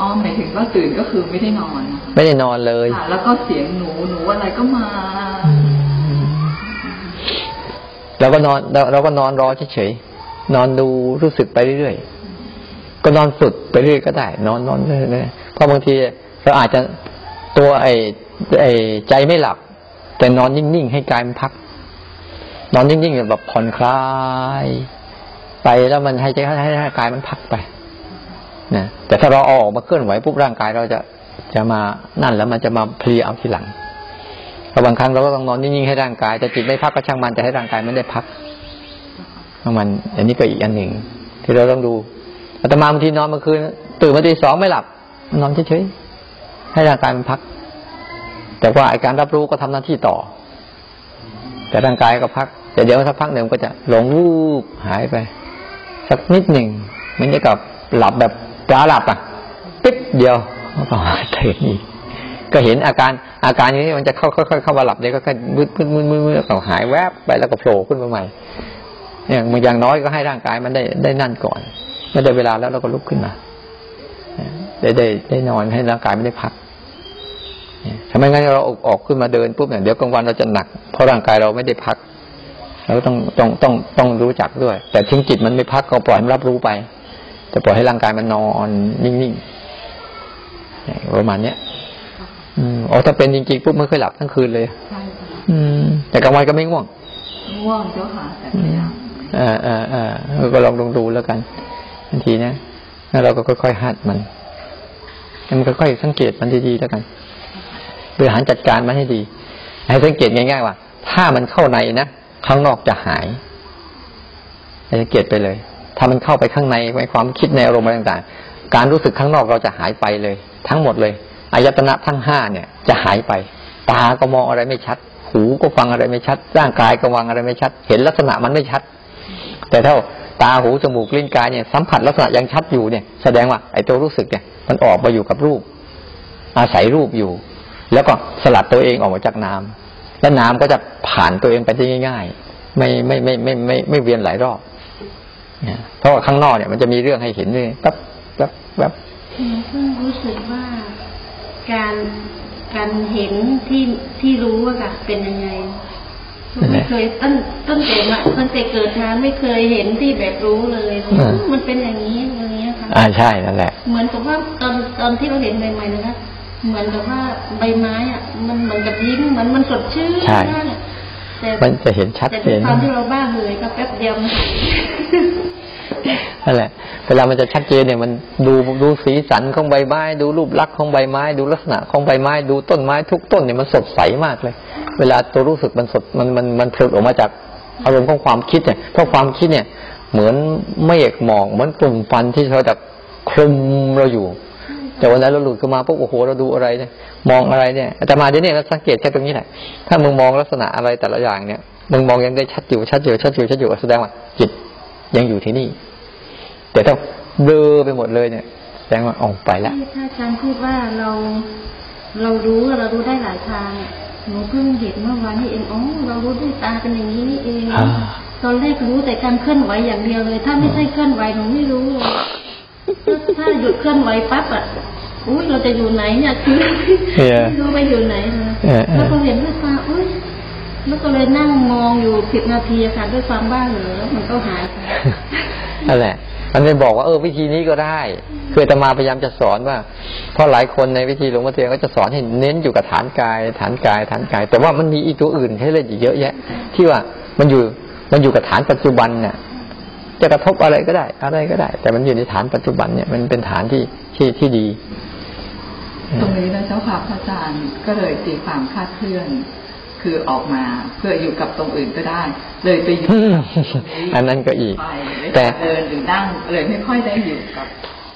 อ๋อหมายถึงว่าตื่นก็คือไม่ได้นอนนะคะไม่ได้นอนเลยค่ะแล้วก็เสียงหนูหนูอะไรก็มาเราก็นอนเราเราก็นอนรอเฉยๆนอนดูรู้สึกไปเรื่อยๆก็นอนฝึกไปเรื่อยก็ได้ นอนนอนเรื่อยๆเพราะบางทีเราอาจจะตัวไอ้ไอ้ใจไม่หลับ แต่นอนนิ่งๆให้กายมันพัก นอนนิ่งๆแบบผ่อนคลาย ไปแล้วมันให้ใจให้ให้กายมันพักไปนะแต่ถ้าเราออกมาเคลื่อนไหวปุ๊บร่างกายเราจะจะมานั่นแล้วมันจะมาเพลียเอาทีหลังเราบางครั้งเราก็ต้องนอนนิ่งๆให้ร่างกายแต่จิตไม่พักก็ช่างมันแต่ให้ร่างกายมันได้พักของมัน อันนี้ก็อีกอันหนึ่ง ที่เราต้องดูอาตมาบางทีนอนเมื่อคืนตื่นมาตีสองไม่หลับ นอนเฉยๆให้ร่างกายมันพัก แต่ว่าไอการรับรู้ก็ทำหน้าที่ต่อ แต่ร่างกายก็พักแต่เดี๋ยวสักพักหนึ่งก็จะหลงวูบหายไป สักนิดหนึ่งเหมันจะกับหลับแบบปลาหลับอะปิ๊บเดียวก็มาตื่นอีกก็เห็นอาการอาการนี้มันจะเข้าค่อยๆเข้ามาหลับเนี่ยก็ค่อยมืดมืดมืดมืดมืดก็หายแวบไปแล้วก็โผล่ขึ้นมาใหม่เนี่ยมันอย่างน้อยก็ให้ร่างกายมันได้ได้นั่นก่อนเมื่อได้เวลาแล้วเราก็ลุกขึ้นมาได้ได้ได้นอนให้ร่างกายไม่ได้พัก ทำไมงั้นเราออกออกขึ้นมาเดินปุ๊บเนี่ยเดี๋ยวกลางวันเราจะหนัก เพราะร่างกายเราไม่ได้พักเราก็ต้องต้องต้องต้องรู้จักด้วย แต่ทิ้งจิตมันไม่พักก็ปล่อยมันรับรู้ไป จะปล่อยให้ร่างกายมันนอนนิ่งๆประมาณเนี้ยอืมอ๋อถ้าเป็นจริงๆปุ๊บไม่เคยหลับทั้งคืนเลยใช่ค่ะอืม แต่กลางวันก็ไม่ง่วงง่วงเจ้าค่ะแต่พยายามอ่าอ่าอ่าก็ลองลองดูแล้วกันบางทีนะแล้วเราก็ค่อยๆหัดมันให้มันค่อยๆสังเกตมันดีๆแล้วกัน บริหารจัดการมันให้ดี ให้สังเกตง่ายๆว่า ถ้ามันเข้าในนะข้างนอกจะหายสังเกตไปเลย ถ้ามันเข้าไปข้างในในความคิดในอารมณ์อะไรต่างๆ การรู้สึกข้างนอกเราจะหายไปเลย ทั้งหมดเลยอายตนะทั้งห้าเนี่ย จะหายไป ตาก็มองอะไรไม่ชัด หูก็ฟังอะไรไม่ชัด ร่างกายก็วางอะไรไม่ชัด เห็นลักษณะมันไม่ชัด แต่ถ้าตาหูจมูกลิ้นกายเนี่ยสัมผัสลักษณะยังชัดอยู่เนี่ย แสดงว่าไอ้ตัวรู้สึกเนี่ยมันออกมาอยู่กับรูป อาศัยรูปอยู่ แล้วก็สลัดตัวเองออกมาจากน้ำแล้วน้ำก็จะผ่านตัวเองไปได้ง่าย ๆ ไม่ไม่ไม่ไม่ไม่ไม่เวียนหลายรอบเนี่ยเพราะว่าข้างนอกเนี่ยมันจะมีเรื่องให้เห็นเลยแป๊บแป๊บแป๊บหนูเพิ่งรู้สึกว่าการการเห็นที่ที่รู้อะค่ะเป็นยังไงไม่เคยตั้งตั้งแต่มาตั้งแต่เกิดมาไม่เคยเห็นที่แบบรู้เลย มันเป็นอย่างนี้อย่างนี้ค่ะอ่าใช่นั่นแหละ เหมือนกับว่าตอนตอนที่เราเห็นใหม่ๆนะคะ เหมือนกับว่าใบไม้อะมันเหมือนกับยิ้มเหมือนมันสดชื่นใช่มากอะแต่มันจะเห็นชัดแต่เจด้วยนความที่เราบ้าเลยก็แป๊บเดียวมันนั่นแหละ เวลามันจะชัดเจนเนี่ยมันดูดูสีสันของใบไม้ ดูรูปลักษณ์ของใบไม้ ดูลักษณะของใบไม้ ดูต้นไม้ทุกต้นเนี่ยมันสดใสมากเลย เวลาตัวรู้สึกมันสดมันมันมันผลิตออกมาจากอารมณ์ของความคิดเนี่ยเพราะความคิดเนี่ย เหมือนเมฆหมอกเหมือนกลุ่มฟันที่เขาจะคลุมเราอยู่ แต่วันนั้นเราหลุดขึ้นมาปุ๊บโอ้โหเราดูอะไรเนี่ยมองอะไรเนี่ยอาตมาเดี๋ยวนี้เราสังเกตแค่ตรงนี้แหละถ้ามึงมองลักษณะอะไรแต่ละอย่างเนี่ยมึงมองยังได้ชัดอยู่ชัดอยู่ชัดอยู่ชัดอยู่แสดงว่าจิตยังอยู่ที่นี่ แต่ถ้าเบลอไปหมดเลยเนี่ยแสดงว่าออกไปแล้วที่ถ้าอาจารย์พูดว่าเราเรารู้เรารู้ได้หลายทางหนูเพิ่งเห็นเมื่อวานนี้เองอ๋อเรารู้ด้วยตาเป็นอย่างนี้นี่เองอ่าตอนแรกรู้แต่การเคลื่อนไหวอย่างเดียวเลย ถ้าไม่ใช่เคลื่อนไหวหนูไม่รู้เลย ถ้าถ้าหยุดเคลื่อนไหวปั๊บอะอุ้ยเราจะอยู่ไหนเนี่ยคือเออไม่รู้ไปอยู่ไหนเลยเออเออแล้วก็เห็นด้วยตาอุ้ยแล้วก็เลยนั่งมองอยู่สิบนาทีอะค่ะด้วยความบ้าเหลือมันก็หายไปนั่นแหละมันเลยบอกว่าเออวิธีนี้ก็ได้ คืออาตมาพยายามจะสอนว่า เพราะหลายคนในวิธีหลวงพ่อเทียนก็จะสอนให้เน้นอยู่กับฐานกาย ฐานกาย ฐานกาย แต่ว่ามันมีอีกตัวอื่นให้เล่นอีกเยอะแยะ ที่ว่ามันอยู่มันอยู่กับฐานปัจจุบันเนี่ย จะกระทบอะไรก็ได้ อะไรก็ได้ แต่มันอยู่ในฐานปัจจุบันเนี่ยมันเป็นฐานที่ที่ที่ดี ตรงนี้นะเจ้าค่ะพระอาจารย์ก็เลยตีความคลาดเคลื่อน คือออกมาเพื่ออยู่กับตรงอื่นก็ได้ เลยไปอยู่อืมกับตรงอันนั้นก็อีกไปแต่แต่เดินหรือนั่งเลยไม่ค่อยได้อยู่กับ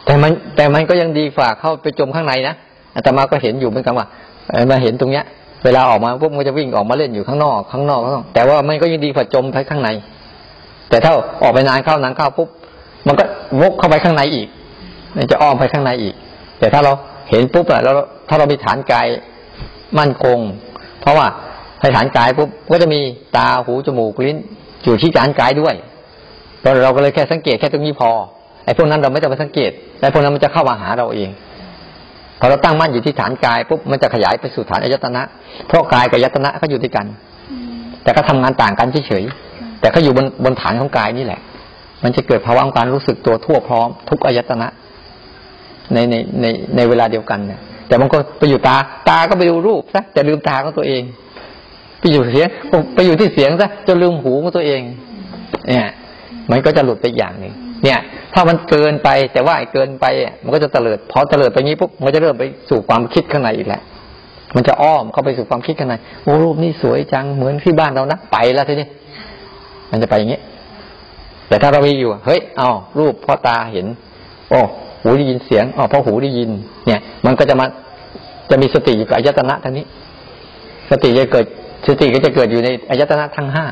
แต่มันแต่มันก็ยังดีฝ่าเข้าไปจมข้างในนะอาตมาก็เห็นอยู่เหมือนกันว่าเอ่อมาเห็นตรงเนี้ยเวลาออกมาปุ๊บมันจะวิ่งออกมาเล่นอยู่ข้างนอกข้างนอกข้างนอกแต่ว่ามันก็ยังดีกว่าจมไปข้างใน แต่ถ้าออกไปนานเข้านานเข้าปุ๊บมันก็วกเข้าไปข้างในอีกมันจะอ้อมไปข้างในอีก แต่ถ้าเราเห็นปุ๊บอะแล้วถ้าเรามีฐานกายมั่นคง เพราะว่าในฐานกายปุ๊บก็จะมีตาหูจมูกลิ้นอยู่ที่ฐานกายด้วยเราเราก็เลยแค่สังเกตแค่ตรงนี้พอไอ้พวกนั้นเราไม่ต้องไปสังเกตไอ้พวกนั้นมันจะเข้ามาหาเราเองพอเราตั้งมั่นอยู่ที่ฐานกายปุ๊บมันจะขยายไปสู่ฐานอายตนะ เพราะกายกับอายตนะก็อยู่ด้วยกัน แต่ก็ทำงานต่างกันเฉยๆ แต่ก็อยู่บนบนฐานของกายนี่แหละ มันจะเกิดภาวะของการรู้สึกตัวทั่วพร้อม ทุกอายตนะ ในในในในเวลาเดียวกันเนี่ยแต่มันก็ไปอยู่ตาตาก็ไปดูรูปซะแต่ลืมตาของตัวเอง ไปอยู่เสียงไปอยู่ที่เสียงซะจนลืมหูของตัวเอง เนี่ย มันก็จะหลุดไปอย่างหนึ่งเนี่ย ถ้ามันเกินไปแต่ว่าไอ้เกินไปมันก็จะเตลิดพอเตลิดไปงี้ปุ๊บมันจะเริ่มไปสู่ความคิดข้างในอีกแหล้วมันจะอ้อมเข้าไปสู่ความคิดข้างในโอ้รูปนี่สวยจังเหมือนที่บ้านเรานะไปแล้วทีนี้ มันจะไปอย่างนี้ แต่ถ้าเรามีอยู่ เฮ้ย เอารูปพ่อตาเห็น โอ้หูได้ยินเสียงอ๋อพ่อหูได้ยิน เนี่ย มันก็จะมาจะมีสติอยู่กับอายตนะทั้งนี้ สติจะเกิดสติก็จะเกิดอยู่ในอายตนะทั้งห้า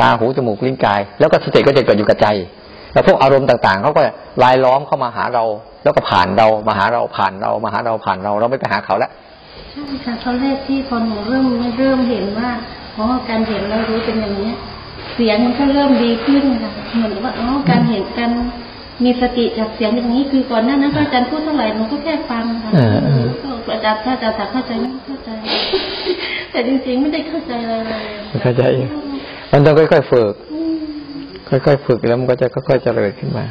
ตาหูจมูกลิ้นกาย แล้วก็สติก็จะเกิดอยู่กับใจ แล้วพวกอารมณ์ต่างๆเขาก็ลายล้อมเข้ามาหาเรา แล้วก็ผ่านเรามาหาเราผ่านเรามาหาเราผ่านเราเราไม่ไปหาเขาแล้วใช่ค่ะตอนแรกที่พอหนูเริ่มเริ่มเห็นว่าอ๋อการเห็นแล้วรู้เป็นอย่างนี้ เสียงมันก็เริ่มดีขึ้นค่ะเหมือนกับว่าอ๋อการเห็นการมีสติจากเสียงอย่างนี้คือก่อนหน้านั้นพระอาจารย์พูดเท่าไหร่หนูก็แค่ฟังค่ะเออเออก็อาจารย์ถ้าอาจารย์ถามเข้าใจไหมเข้าใจ แต่จริงๆไม่ได้เข้าใจอะไรเลยไม่เข้าใจมันต้องค่อยๆฝึกอืมค่อยๆฝึกแล้วมันก็จะค่อยๆเจริญขึ้นมา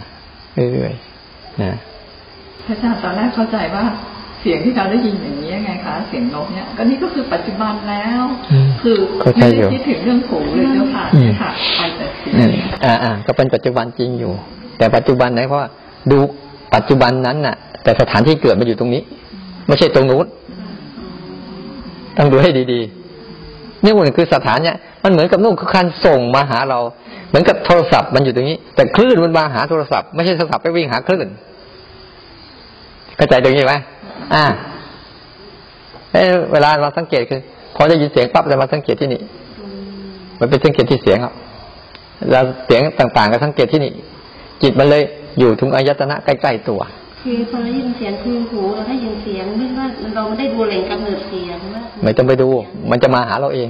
เรื่อยๆนะพระอาจารย์ตอนแรกเข้าใจว่าเสียงที่เราได้ยินอย่างนี้ไง คะเสียงนกเนี่ยก็นี่ก็คือปัจจุบันแล้วอืมคือเข้าใจไม่อยู่ได้คิดถึงเรื่องหูเลยเจ้าค่ะอืมค่ะไปแต่เสียอืมงอ่าอ่าก็เป็นปัจจุบันจริงอยู่ แต่ปัจจุบันไหนเพราะว่าดูปัจจุบันนั้นน่ะ แต่สถานที่เกิดมันอยู่ตรงนี้ ไม่ใช่ตรงนู้นต้องดูให้ดีๆนี่มันคือสถานเนี่ยมันเหมือนกับนู่นคือการส่งมาหาเรา เหมือนกับโทรศัพท์มันอยู่ตรงนี้ แต่คลื่นมันมาหาโทรศัพท์ไม่ใช่โทรศัพท์ไปวิ่งหาคลื่นเข้าใจตรงนี้ไหมอ่า เอ้ยเวลาเราสังเกตคือพอได้ยินเสียงปั๊บเรามาสังเกตที่นี่ มันเป็นสังเกตที่เสียงครับเราเสียงต่างๆก็สังเกตที่นี่ จิตมันเลยอยู่ทุงอายตนะใกล้ๆตัว คือพอเราได้ยินเสียงคือหูเราได้ยินเสียงไม่ว่าเราไม่ได้ดูแหล่งกำเนิดเสียงว่าไม่ต้องไปดู มันจะมาหาเราเอง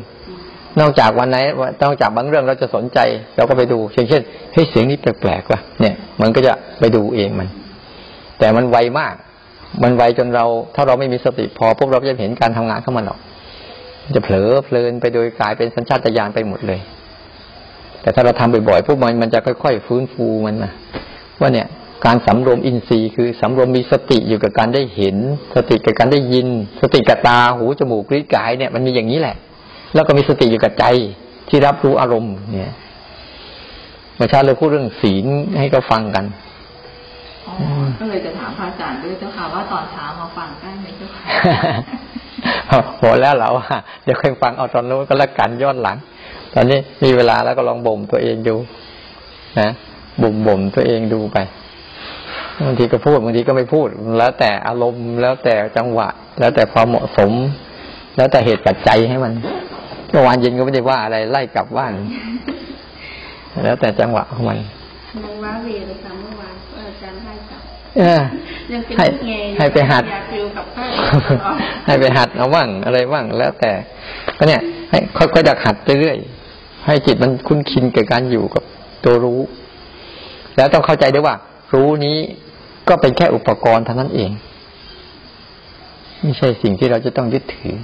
นอกจากวันไหนนอกจากบางเรื่องเราจะสนใจ เราก็ไปดูเช่นเช่นเฮ้ยเสียงนี้แปลกๆว่ะเนี่ย มันก็จะไปดูเองมัน แต่มันไวมาก มันไวจนเรา ถ้าเราไม่มีสติพอพวกเราจะเห็นการทำงานของมันหรอกจะเผลอเพลินไปโดยกลายเป็นสัญชาตญาณไปหมดเลย แต่ถ้าเราทำบ่อยๆพวกมันมันจะค่อยๆฟื้นฟูมันนะว่าเนี่ยการสำรวมอินทรีย์คือสำรวมมีสติอยู่กับการได้เห็น สติกับการได้ยิน สติกับตาหูจมูกลิ้นกายเนี่ยมันมีอย่างนี้แหละ แล้วก็มีสติอยู่กับใจที่รับรู้อารมณ์เนี่ยเมื่อเช้าเราพูดเรื่องศีลให้เขาฟังกัน ก็เลยจะถามพระอาจารย์ด้วยเจ้าค่ะว่าตอนเช้ามาฟังได้ไหมเจ้าค่ะหมดแล้วเราอะเดี๋ยวค่อยฟังเอาตอนนู้นก็แล้วกันย้อนหลัง ตอนนี้มีเวลาแล้วก็ลองบ่มตัวเองดู นะบ่มบ่มตัวเองดูไปบางทีก็พูดบางทีก็ไม่พูด แล้วแต่อารมณ์แล้วแต่จังหวะ แล้วแต่ความเหมาะสม แล้วแต่เหตุปัจจัยให้มันเมื่อวานเย็นก็ไม่ได้ว่าอะไรไล่กลับบ้าน แล้วแต่จังหวะของมัน ยังว้าเวเลยค่ะเมื่อวานก็อาจารย์ให้กลับเออยังเป็นให้ลูกแงอยู่ให้ไปหัดอยากอยู่กับพ่อตลอดให้ไปหัดเอาบ้างอะไรบ้างแล้วแต่ก็เนี่ย ให้ค่อยๆดักหัดเรื่อยๆให้จิตมันคุ้นชินกับการอยู่กับตัวรู้ แล้วต้องเข้าใจด้วยว่า รู้นี้ก็เป็นแค่อุปกรณ์เท่านั้นเองไม่ใช่สิ่งที่เราจะต้องยึดถือ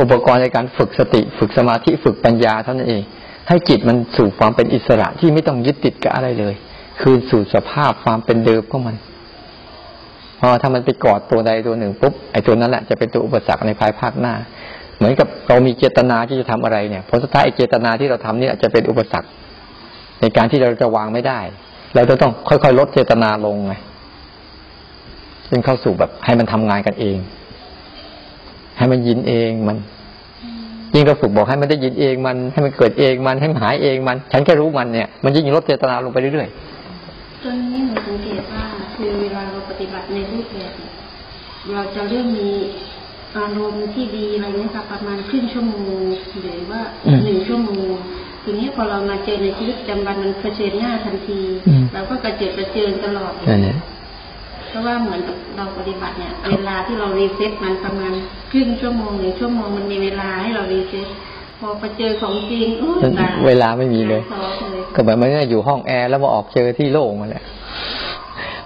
อุปกรณ์ในการฝึกสติ ฝึกสมาธิฝึกปัญญาเท่านั้นเอง ให้จิตมันสู่ความเป็นอิสระที่ไม่ต้องยึดติดกับอะไรเลย คืนสู่สภาพความเป็นเดิมของมันพอถ้ามันไปกอดตัวใดตัวหนึ่งปุ๊บไอ้ตัวนั้นแหละจะเป็นตัวอุปสรรคในภายภาคหน้า เหมือนกับเรามีเจตนาที่จะทำอะไรเนี่ยผลสุดท้ายไอ้เจตนาที่เราทำเนี่ยจะเป็นอุปสรรค ในการที่เราจะวางไม่ได้ เราจะต้องค่อยๆลดเจตนาลงไงจนเข้าสู่แบบให้มันทำงานกันเอง ให้มันยินเองมัน ยิ่งเราฝึกบอกให้มันได้ยินเองมัน ให้มันเกิดเองมันให้มันหายเองมัน ฉันแค่รู้มันเนี่ยมันยิ่งลดเจตนาลงไปเรื่อยตอนนี้หนูสังเกตว่าคือเวลาเราปฏิบัติในรูปแบบเนี่ยเราจะเริ่มมีอารมณ์ที่ดีอะไรเนี่ยค่ะประมาณครึ่งชั่วโมงหรือว่าหนึ่งชั่วโมงทีนี้พอเรามาเจอในชีวิตประจำวันมันเผชิญหน้าทันทีเราก็กระเจิดกระเจิงตลอดๆนั่นแหละ เพราะว่าเหมือนกับเราปฏิบัติเนี่ย เวลาที่เรา reset มันประมาณครึ่งชั่วโมงหรือชั่วโมงมันมีเวลาให้เรา reset พอไปเจอของจริงอุ๊ยตายเวลาไม่มีเลยท้อเลย ก็แบบมันอยู่ห้องแอร์แล้วมาออกเจอที่โล่งมาแหละ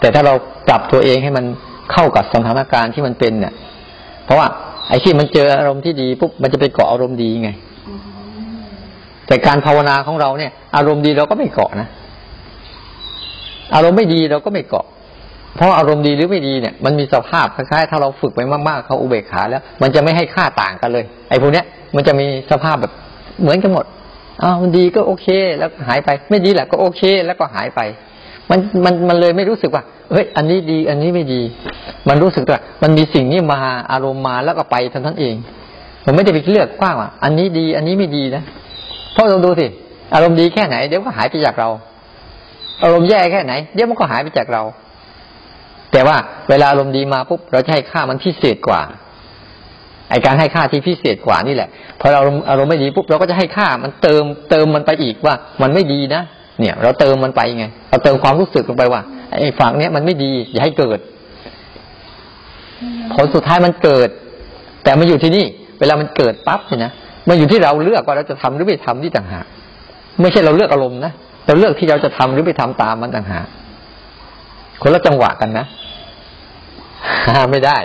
แต่ถ้าเราปรับตัวเองให้มันเข้ากับสถานการณ์ที่มันเป็นเนี่ย เพราะว่าไอ้ที่มันเจออารมณ์ที่ดีปุ๊บมันจะไปเกาะอารมณ์ดีไงอืมแต่การภาวนาของเราเนี่ย อารมณ์ดีเราก็ไม่เกาะนะ อารมณ์ไม่ดีเราก็ไม่เกาะ เพราะอารมณ์ดีหรือไม่ดีเนี่ยมันมีสภาพคล้ายๆถ้าเราฝึกไปมากๆเขาอุเบกขาแล้ว มันจะไม่ให้ค่าต่างกันเลย ไอ้พวกเนี้ยมันจะมีสภาพแบบเหมือนกันหมดอ้าวมันดีก็โอเค แล้วหายไป ไม่ดีแหละก็โอเค แล้วก็หายไป มันมันมันเลยไม่รู้สึกว่าเฮ้ยอันนี้ดีอันนี้ไม่ดี มันรู้สึกว่ามันมีสิ่งนี้มาอารมณ์มาแล้วก็ไปเท่านั้นเองมันไม่ได้ไปเลือกกว้างว่าอันนี้ดีอันนี้ไม่ดีนะเพราะเราดูสิอารมณ์ดีแค่ไหนเดี๋ยวก็หายไปจากเรา อารมณ์แย่แค่ไหน เดี๋ยวมันก็หายไปจากเรา แต่ว่าเวลาอารมณ์ดีมาปุ๊บเราจะให้ค่ามันพิเศษกว่าไอการให้ค่าที่พิเศษกว่านี่แหละพอเราอารมณ์ไม่ดีปุ๊บเราก็จะให้ค่ามันเติมเติมมันไปอีกว่า มันไม่ดีนะเนี่ย เราเติมมันไปไง เราเติมความรู้สึกลงไปว่าไอ้ฝั่งเนี้ยมันไม่ดีอย่าให้เกิด ผลสุดท้ายมันเกิด แต่มันอยู่ที่นี่ เวลามันเกิดปั๊บเนี่ยนะมันอยู่ที่เราเลือกว่าเราจะทำหรือไม่ทำที่ต่างหากไม่ใช่เราเลือกอารมณ์นะเราเลือกที่เราจะทำหรือไม่ทำตามมันต่างหาก คนละจังหวะกันนะห้ามไม่ได้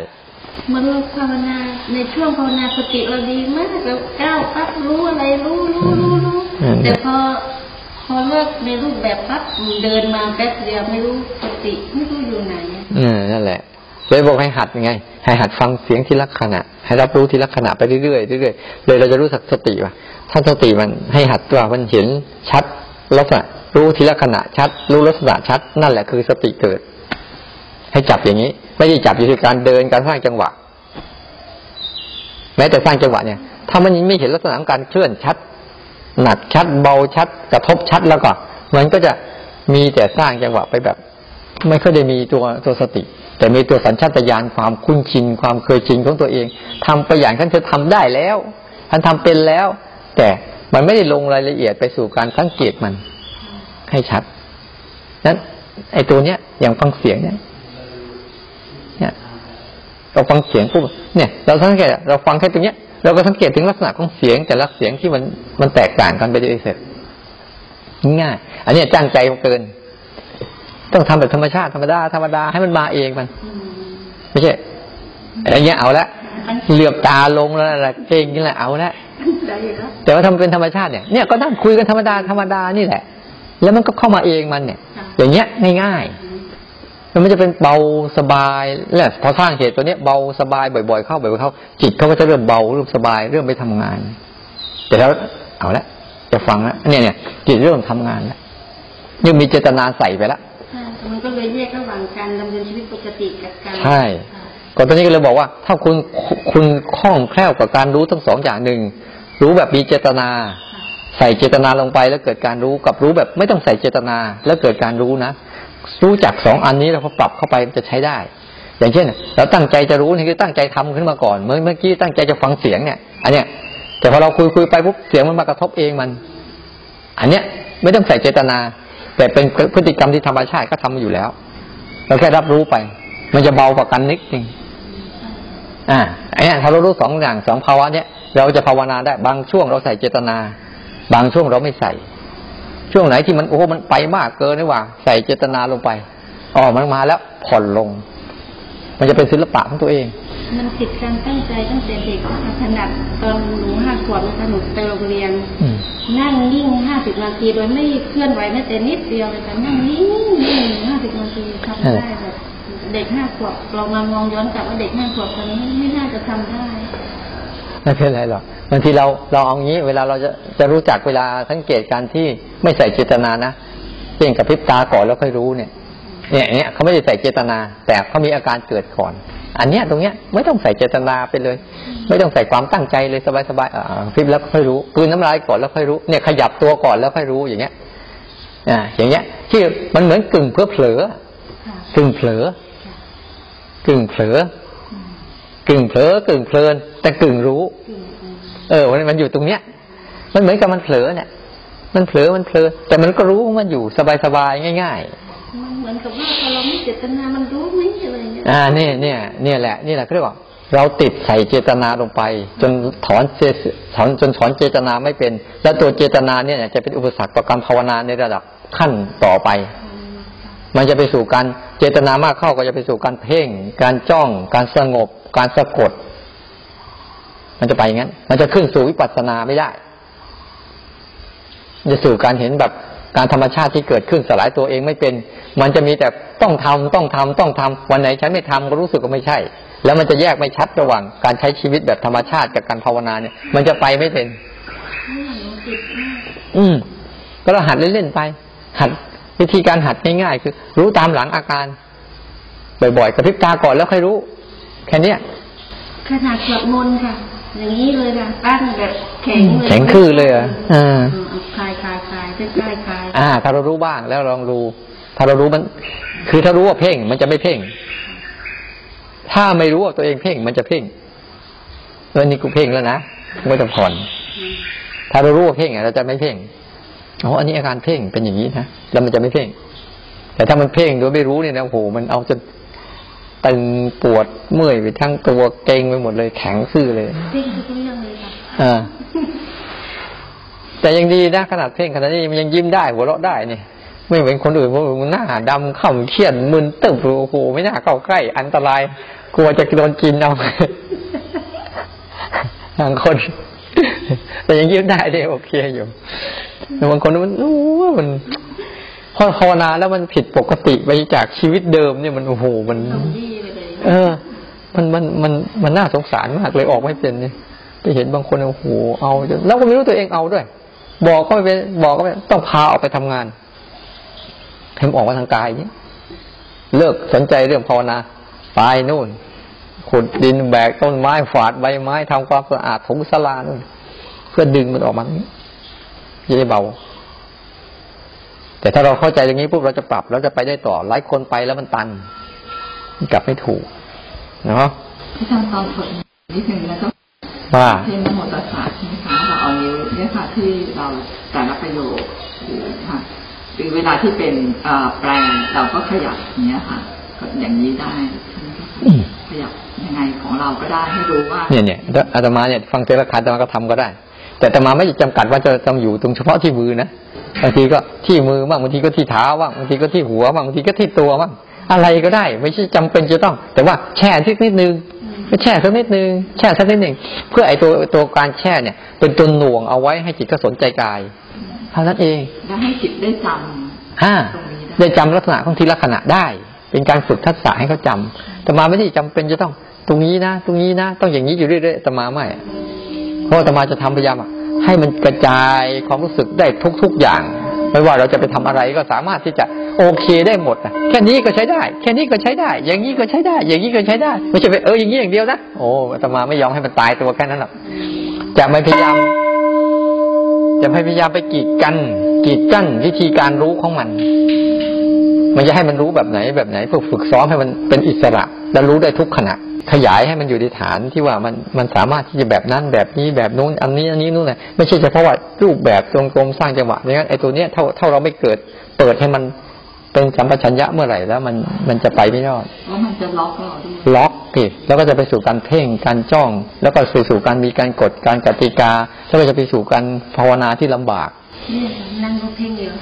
เหมื่อนเราภาวนาในช่วงภาวนาสติเราดีมากเราก้าวปั๊บรู้อะไรรู้รู้รู้รู้อืมแต่พอพอเลิกในรูปแบบปั๊บเดินมาแป๊บเดียวไม่รู้สติไม่รู้อยู่ไหนอืมนั่นแหละเลยบอกให้หัดยังไง ให้หัดฟังเสียงทีละขณะ ให้รับรู้ทีละขณะไปเรื่อยๆเรื่อยๆเลยเราจะรู้สักสติว่าถ้าสติมันให้หัดว่ามันเห็นชัดลักษณะ รู้ทีละขณะชัด รู้ลักษณะชัด นั่นแหละคือสติเกิด ให้จับอย่างนี้ ไม่ได้จับอยู่ที่การเดินการสร้างจังหวะ แม้แต่สร้างจังหวะเนี่ย ถ้ามันยังไม่เห็นลักษณะของการเคลื่อนชัด หนักชัดเบาชัด กระทบชัดแล้วก็มันก็จะมีแต่สร้างจังหวะไปแบบ ไม่ค่อยได้มีตัวตัวสติ แต่มีตัวสัญชาตญาณความคุ้นชินความเคยชินของตัวเองทำไปอย่างท่านจะทำได้แล้วท่านทำเป็นแล้ว แต่มันไม่ได้ลงรายละเอียดไปสู่การสังเกตมัน ให้ชัด นั้น ไอ้ตัวเนี้ย อย่างฟังเสียงเนี่ย เนี่ยเราฟังเสียงปุ๊บเนี่ย เราสังเกตเราฟังแค่ตรงเนี้ยเราก็สังเกตถึงลักษณะของเสียงแต่ละเสียงที่มันมันแตกต่างกันไปโดยเสร็จง่ายอันเนี้ยจ้างใจเกิน ต้องทำแบบธรรมชาติธรรมดาธรรมดาให้มันมาเองมันอืมไม่ใช่อะไรเงี้ยเอาละเหลือบตาลงแล้วอะไรเองนี่แหละเอาละได้อยู่แล้วแต่ว่าทำเป็นธรรมชาติเนี่ยเนี่ยก็นั่งคุยกันธรรมดาธรรมดานี่แหละ แล้วมันก็เข้ามาเองมันเนี่ย อย่างเงี้ยง่ายๆแล้วมันจะเป็นเบาสบายแหละพอสร้างเหตุตัวเนี้ยเบาสบายบ่อยๆเข้าบ่อยๆเข้า จิตเขาก็จะเริ่มเบาเริ่มสบายเริ่มไปทำงาน แต่แล้วเอาละจะฟังแล้วเนี่ยเนี่ยจิตเริ่มทำงานแล้วยังมีเจตนาใส่ไปแล้วใช่มันก็เลยแยกระหว่างการดำเนินชีวิตปกติกับการใช่ค่ะก่อนตอนนี้ก็เลยบอกว่า ถ้าคุณคุณคล่องแคล่วกับการรู้ทั้งสองอย่างหนึ่งรู้แบบมีเจตนา ใส่เจตนาลงไปแล้วเกิดการรู้กับรู้แบบไม่ต้องใส่เจตนาแล้วเกิดการรู้นะรู้จักสองอันนี้เราพอปรับเข้าไปจะใช้ได้ อย่างเช่นเราตั้งใจจะรู้นี่คือตั้งใจทำขึ้นมาก่อน เมื่อเมื่อกี้ตั้งใจจะฟังเสียงเนี่ย อันเนี้ยแต่พอเราคุยคุยไปปุ๊บเสียงมันมากระทบเองมัน อันเนี้ยไม่ต้องใส่เจตนา แต่เป็นพฤติกรรมที่ธรรมชาติก็ทำอยู่แล้ว เราแค่รับรู้ไป มันจะเบากว่ากันนิดนึงอ่าไอ้เนี่ยถ้าเรารู้สองอย่างสองภาวะเนี่ยเราจะภาวนาได้บางช่วงเราใส่เจตนา บางช่วงเราไม่ใส่ ช่วงไหนที่มันโอ้โหมันไปมากเกินนี่หว่า ใส่เจตนาลงไปอ๋อมันมาแล้วผ่อนลง มันจะเป็นศิลปะของตัวเอง มันติดการตั้งใจตั้งแต่เด็กขนาดตอนหนูห้าขวบนะคะหนูไปโรงเรียนอืมนั่งนิ่งห้าสิบนาทีโดยไม่เคลื่อนไหวแม้แต่นิดเดียวเลยค่ะนั่งนิ่งนิ่งห้าสิบนาทีทำได้แบบเด็กห้าขวบเรามามองย้อนกลับว่าเด็กห้าขวบตอนนี้ไม่น่าจะทำได้ ไม่เป็นไรหรอกบางทีเราเราเอางี้ เวลาเราจะจะรู้จักเวลาสังเกตการที่ไม่ใส่เจตนานะเพียงกับพริบตาก่อนแล้วค่อยรู้เนี่ยเนี่ยเนี่ยเขาไม่ได้ใส่เจตนา แต่เขามีอาการเกิดก่อน อันเนี้ยตรงเนี้ยไม่ต้องใส่เจตนาไปเลย ไม่ต้องใส่ความตั้งใจเลยสบายๆอ่าพริบแล้วค่อยรู้กืนน้ำลายก่อนแล้วค่อยรู้เนี่ยขยับตัวก่อนแล้วค่อยรู้อย่างเงี้ยอ่าอย่างเงี้ย ที่มันเหมือนกึ่งเพื่อเผลอกึ่งเผลอกึ่งเผลอ กึ่งเผลอกึ่งเพลิน แต่กึ่งรู้อืมอืมเออมันมันอยู่ตรงเนี้ย มันเหมือนกับมันเผลอเนี่ยมันเผลอมันเผลอแต่มันก็รู้ของมันอยู่สบายๆง่ายมันเหมือนกับว่าพอเราไม่เจตนามันรู้ไหมอะไรเงี้ยๆอ่าเนี่ยเนี่ยเนี่ยแหละนี่แหละเขาเรียกว่าเราติดใส่เจตนาลงไป จนถอนเจถอนจนถอนเจตนาไม่เป็น แล้วตัวเจตนาเนี่ยจะเป็นอุปสรรคต่อการภาวนาในระดับขั้นต่อไป มันจะไปสู่การเจตนามากเข้าก็จะไปสู่การเพ่ง การจ้อง การสงบ การสะกด มันจะไปอย่างนั้น มันจะขึ้นสู่วิปัสสนาไม่ได้จะสู่การเห็นแบบการธรรมชาติที่เกิดขึ้นสลายตัวเองไม่เป็น มันจะมีแต่ต้องทำต้องทำต้องทำวันไหนฉันไม่ทำก็รู้สึกว่าไม่ใช่ แล้วมันจะแยกไม่ชัดระหว่างการใช้ชีวิตแบบธรรมชาติกับการภาวนาเนี่ย มันจะไปไม่เป็น อืม ก็เราหัดเล่นๆไป หัด วิธีการหัดง่ายๆคือ รู้ตามหลังอาการ บ่อยๆกระพริบตาก่อนแล้วค่อยรู้ แค่เนี้ยขนาดสวดมนต์ค่ะ อย่างนี้เลยค่ะตั้งแบบแข็งเลยแข็งคือเลยเหรออ่าอืมเอาคลายคลายคลายใกล้ใกล้คลายอ่า ถ้าเรารู้บ้างแล้วลองดู ถ้าเรารู้มัน คือถ้ารู้ว่าเพ่งมันจะไม่เพ่ง ถ้าไม่รู้ว่าตัวเองเพ่งมันจะเพ่งเออนี่กูเพ่งแล้วนะไม่ต้องผ่อน ถ้าเรารู้ว่าเพ่งอะเราจะไม่เพ่ง อ๋ออันนี้อาการเพ่งเป็นอย่างนี้นะแล้วมันจะไม่เพ่ง แต่ถ้ามันเพ่งโดยไม่รู้เนี่ยนะโอ้โหมันเอาจนตึงปวดเมื่อยไปทั้งตัวเกร็งไปหมดเลยแข็งซื่อเลยเพ่งทุกเรื่องเลยค่ะอ่าแต่ยังดีนะขนาดเพ่งขนาดนี้มันยังยิ้มได้หัวเราะได้นี่ไม่เหมือนคนอื่นเพราะมันหน้าดำข่ำเครียดมึนตึบโอ้โหไม่น่าเข้าใกล้ อันตราย กลัวจะโดนกินเอาบางคน แต่ยังยิ้มได้เด้โอเคอยู่ แต่บางคนมันโอ้โหมันพอภาวนาแล้วมันผิดปกติไปจากชีวิตเดิมเนี่ยมันโอ้โหมันตรงที่ไปเลยเออ มันมันมันมันน่าสงสารมากเลยออกไม่เป็นเนี่ยไปเห็นบางคนโอ้โหเอาจนแล้วก็ไม่รู้ตัวเองเอาด้วย บอกก็ไม่เป็นบอกก็ไม่ต้องพาออกไปทำงานให้มันออกมาทางกายนี้เลิกสนใจเรื่องภาวนาไปนู่น ขุดดินแบกต้นไม้ฝาดใบไม้ทำความสะอาดถงสลานู่นเพื่อดึงมันออกมาอย่างนี้ จะได้เบา แต่ถ้าเราเข้าใจอย่างนี้ปุ๊บเราจะปรับเราจะไปได้ต่อหลายคนไปแล้วมันตันมันกลับไม่ถูกเนาะที่ทำตอนฝึกนิดนึงแล้วก็ว่าเช่นนโมตัสสะใช่ไหมคะเราเอานิ้วเนี่ยค่ะที่เราแต่ละประโยคหรือค่ะหรือเวลาที่เป็นเอ่อแปลงเราก็ขยับอย่างเนี้ยค่ะก็อย่างนี้ได้ใช่ไหมคะอืมขยับยังไงของเราก็ได้ให้รู้ว่า เนี่ยเนี่ยแล้วอาตมาเนี่ยฟังเทระคาอาตมาก็ทำก็ได้ แต่อาตมาไม่ได้จำกัดว่าจะต้องอยู่ตรงเฉพาะที่มือนะบางทีก็ที่มือบ้างบางทีก็ที่เท้าบ้างบางทีก็ที่หัวบ้างบางทีก็ที่ตัวบ้างอะไรก็ได้ ไม่ใช่จำเป็นจะต้อง แต่ว่าแช่สักนิดนึงก็แช่สักนิดนึงแช่สักนิดหนึ่งเพื่อไอ้ตัวตัวการแช่เนี่ย เป็นตัวหน่วงเอาไว้ให้จิตก็สนใจกายเท่านั้นเองแล้วให้จิตได้จำอ่าตรงนี้ได้ได้จำลักษณะของทีละขณะได้ เป็นการฝึกทักษะให้เขาจำแต่มาไม่ได้จำเป็นจะต้อง ตรงนี้นะ ตรงนี้นะ ต้องอย่างนี้อยู่เรื่อยๆแต่มาไม่อะเพ ราะอาตมาจะทำพยายามให้มันกระจายความรู้สึกได้ทุกๆอย่าง ไม่ว่าเราจะไปทำอะไรก็สามารถที่จะโอเคได้หมดอะแค่นี้ก็ใช้ได้ แค่นี้ก็ใช้ได้ อย่างนี้ก็ใช้ได้ อย่างนี้ก็ใช้ได้ ไม่ใช่ไปเอออย่างนี้อย่างเดียวนะโอ้อาตมาไม่ยอมให้มันตายตัวแค่นั้นหรอกจะไม่พยายามจะพยายามไปกีดกันกีดกั้นวิธีการรู้ของมัน มันจะให้มันรู้แบบไหนแบบไหนเพื่อฝึกซ้อมให้มันเป็นอิสระ และรู้ได้ทุกขณะ ขยายให้มันอยู่ในฐานที่ว่ามันมันสามารถที่จะแบบนั้นแบบนี้แบบนู้น อันนี้อันนี้นู่นน่ะไม่ใช่เฉพาะว่ารูปแบบตรงกลมสร้างจังหวะอย่างนั้นไอ้ตัวเนี้ยเท่าเท่าเราไม่เกิด เปิดให้มันเป็นสัมปชัญญะเมื่อไหร่แล้วมันมันจะไปไม่รอดแล้วมันจะล็อกเราด้วยล็อกอีกแล้วก็จะไปสู่การเพ่งการจ้อง แล้วก็ไปสู่การมีการกฎการกติกาแล้วก็จะไปสู่การภาวนาที่ลำบากเนี่ยนั่งรถเพ่งเดียว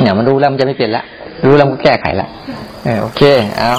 เนี่ยมันรู้แล้วมันจะไม่เปลี่ยนละรู้แล้วมันก็แก้ไขละเออโอเคเอา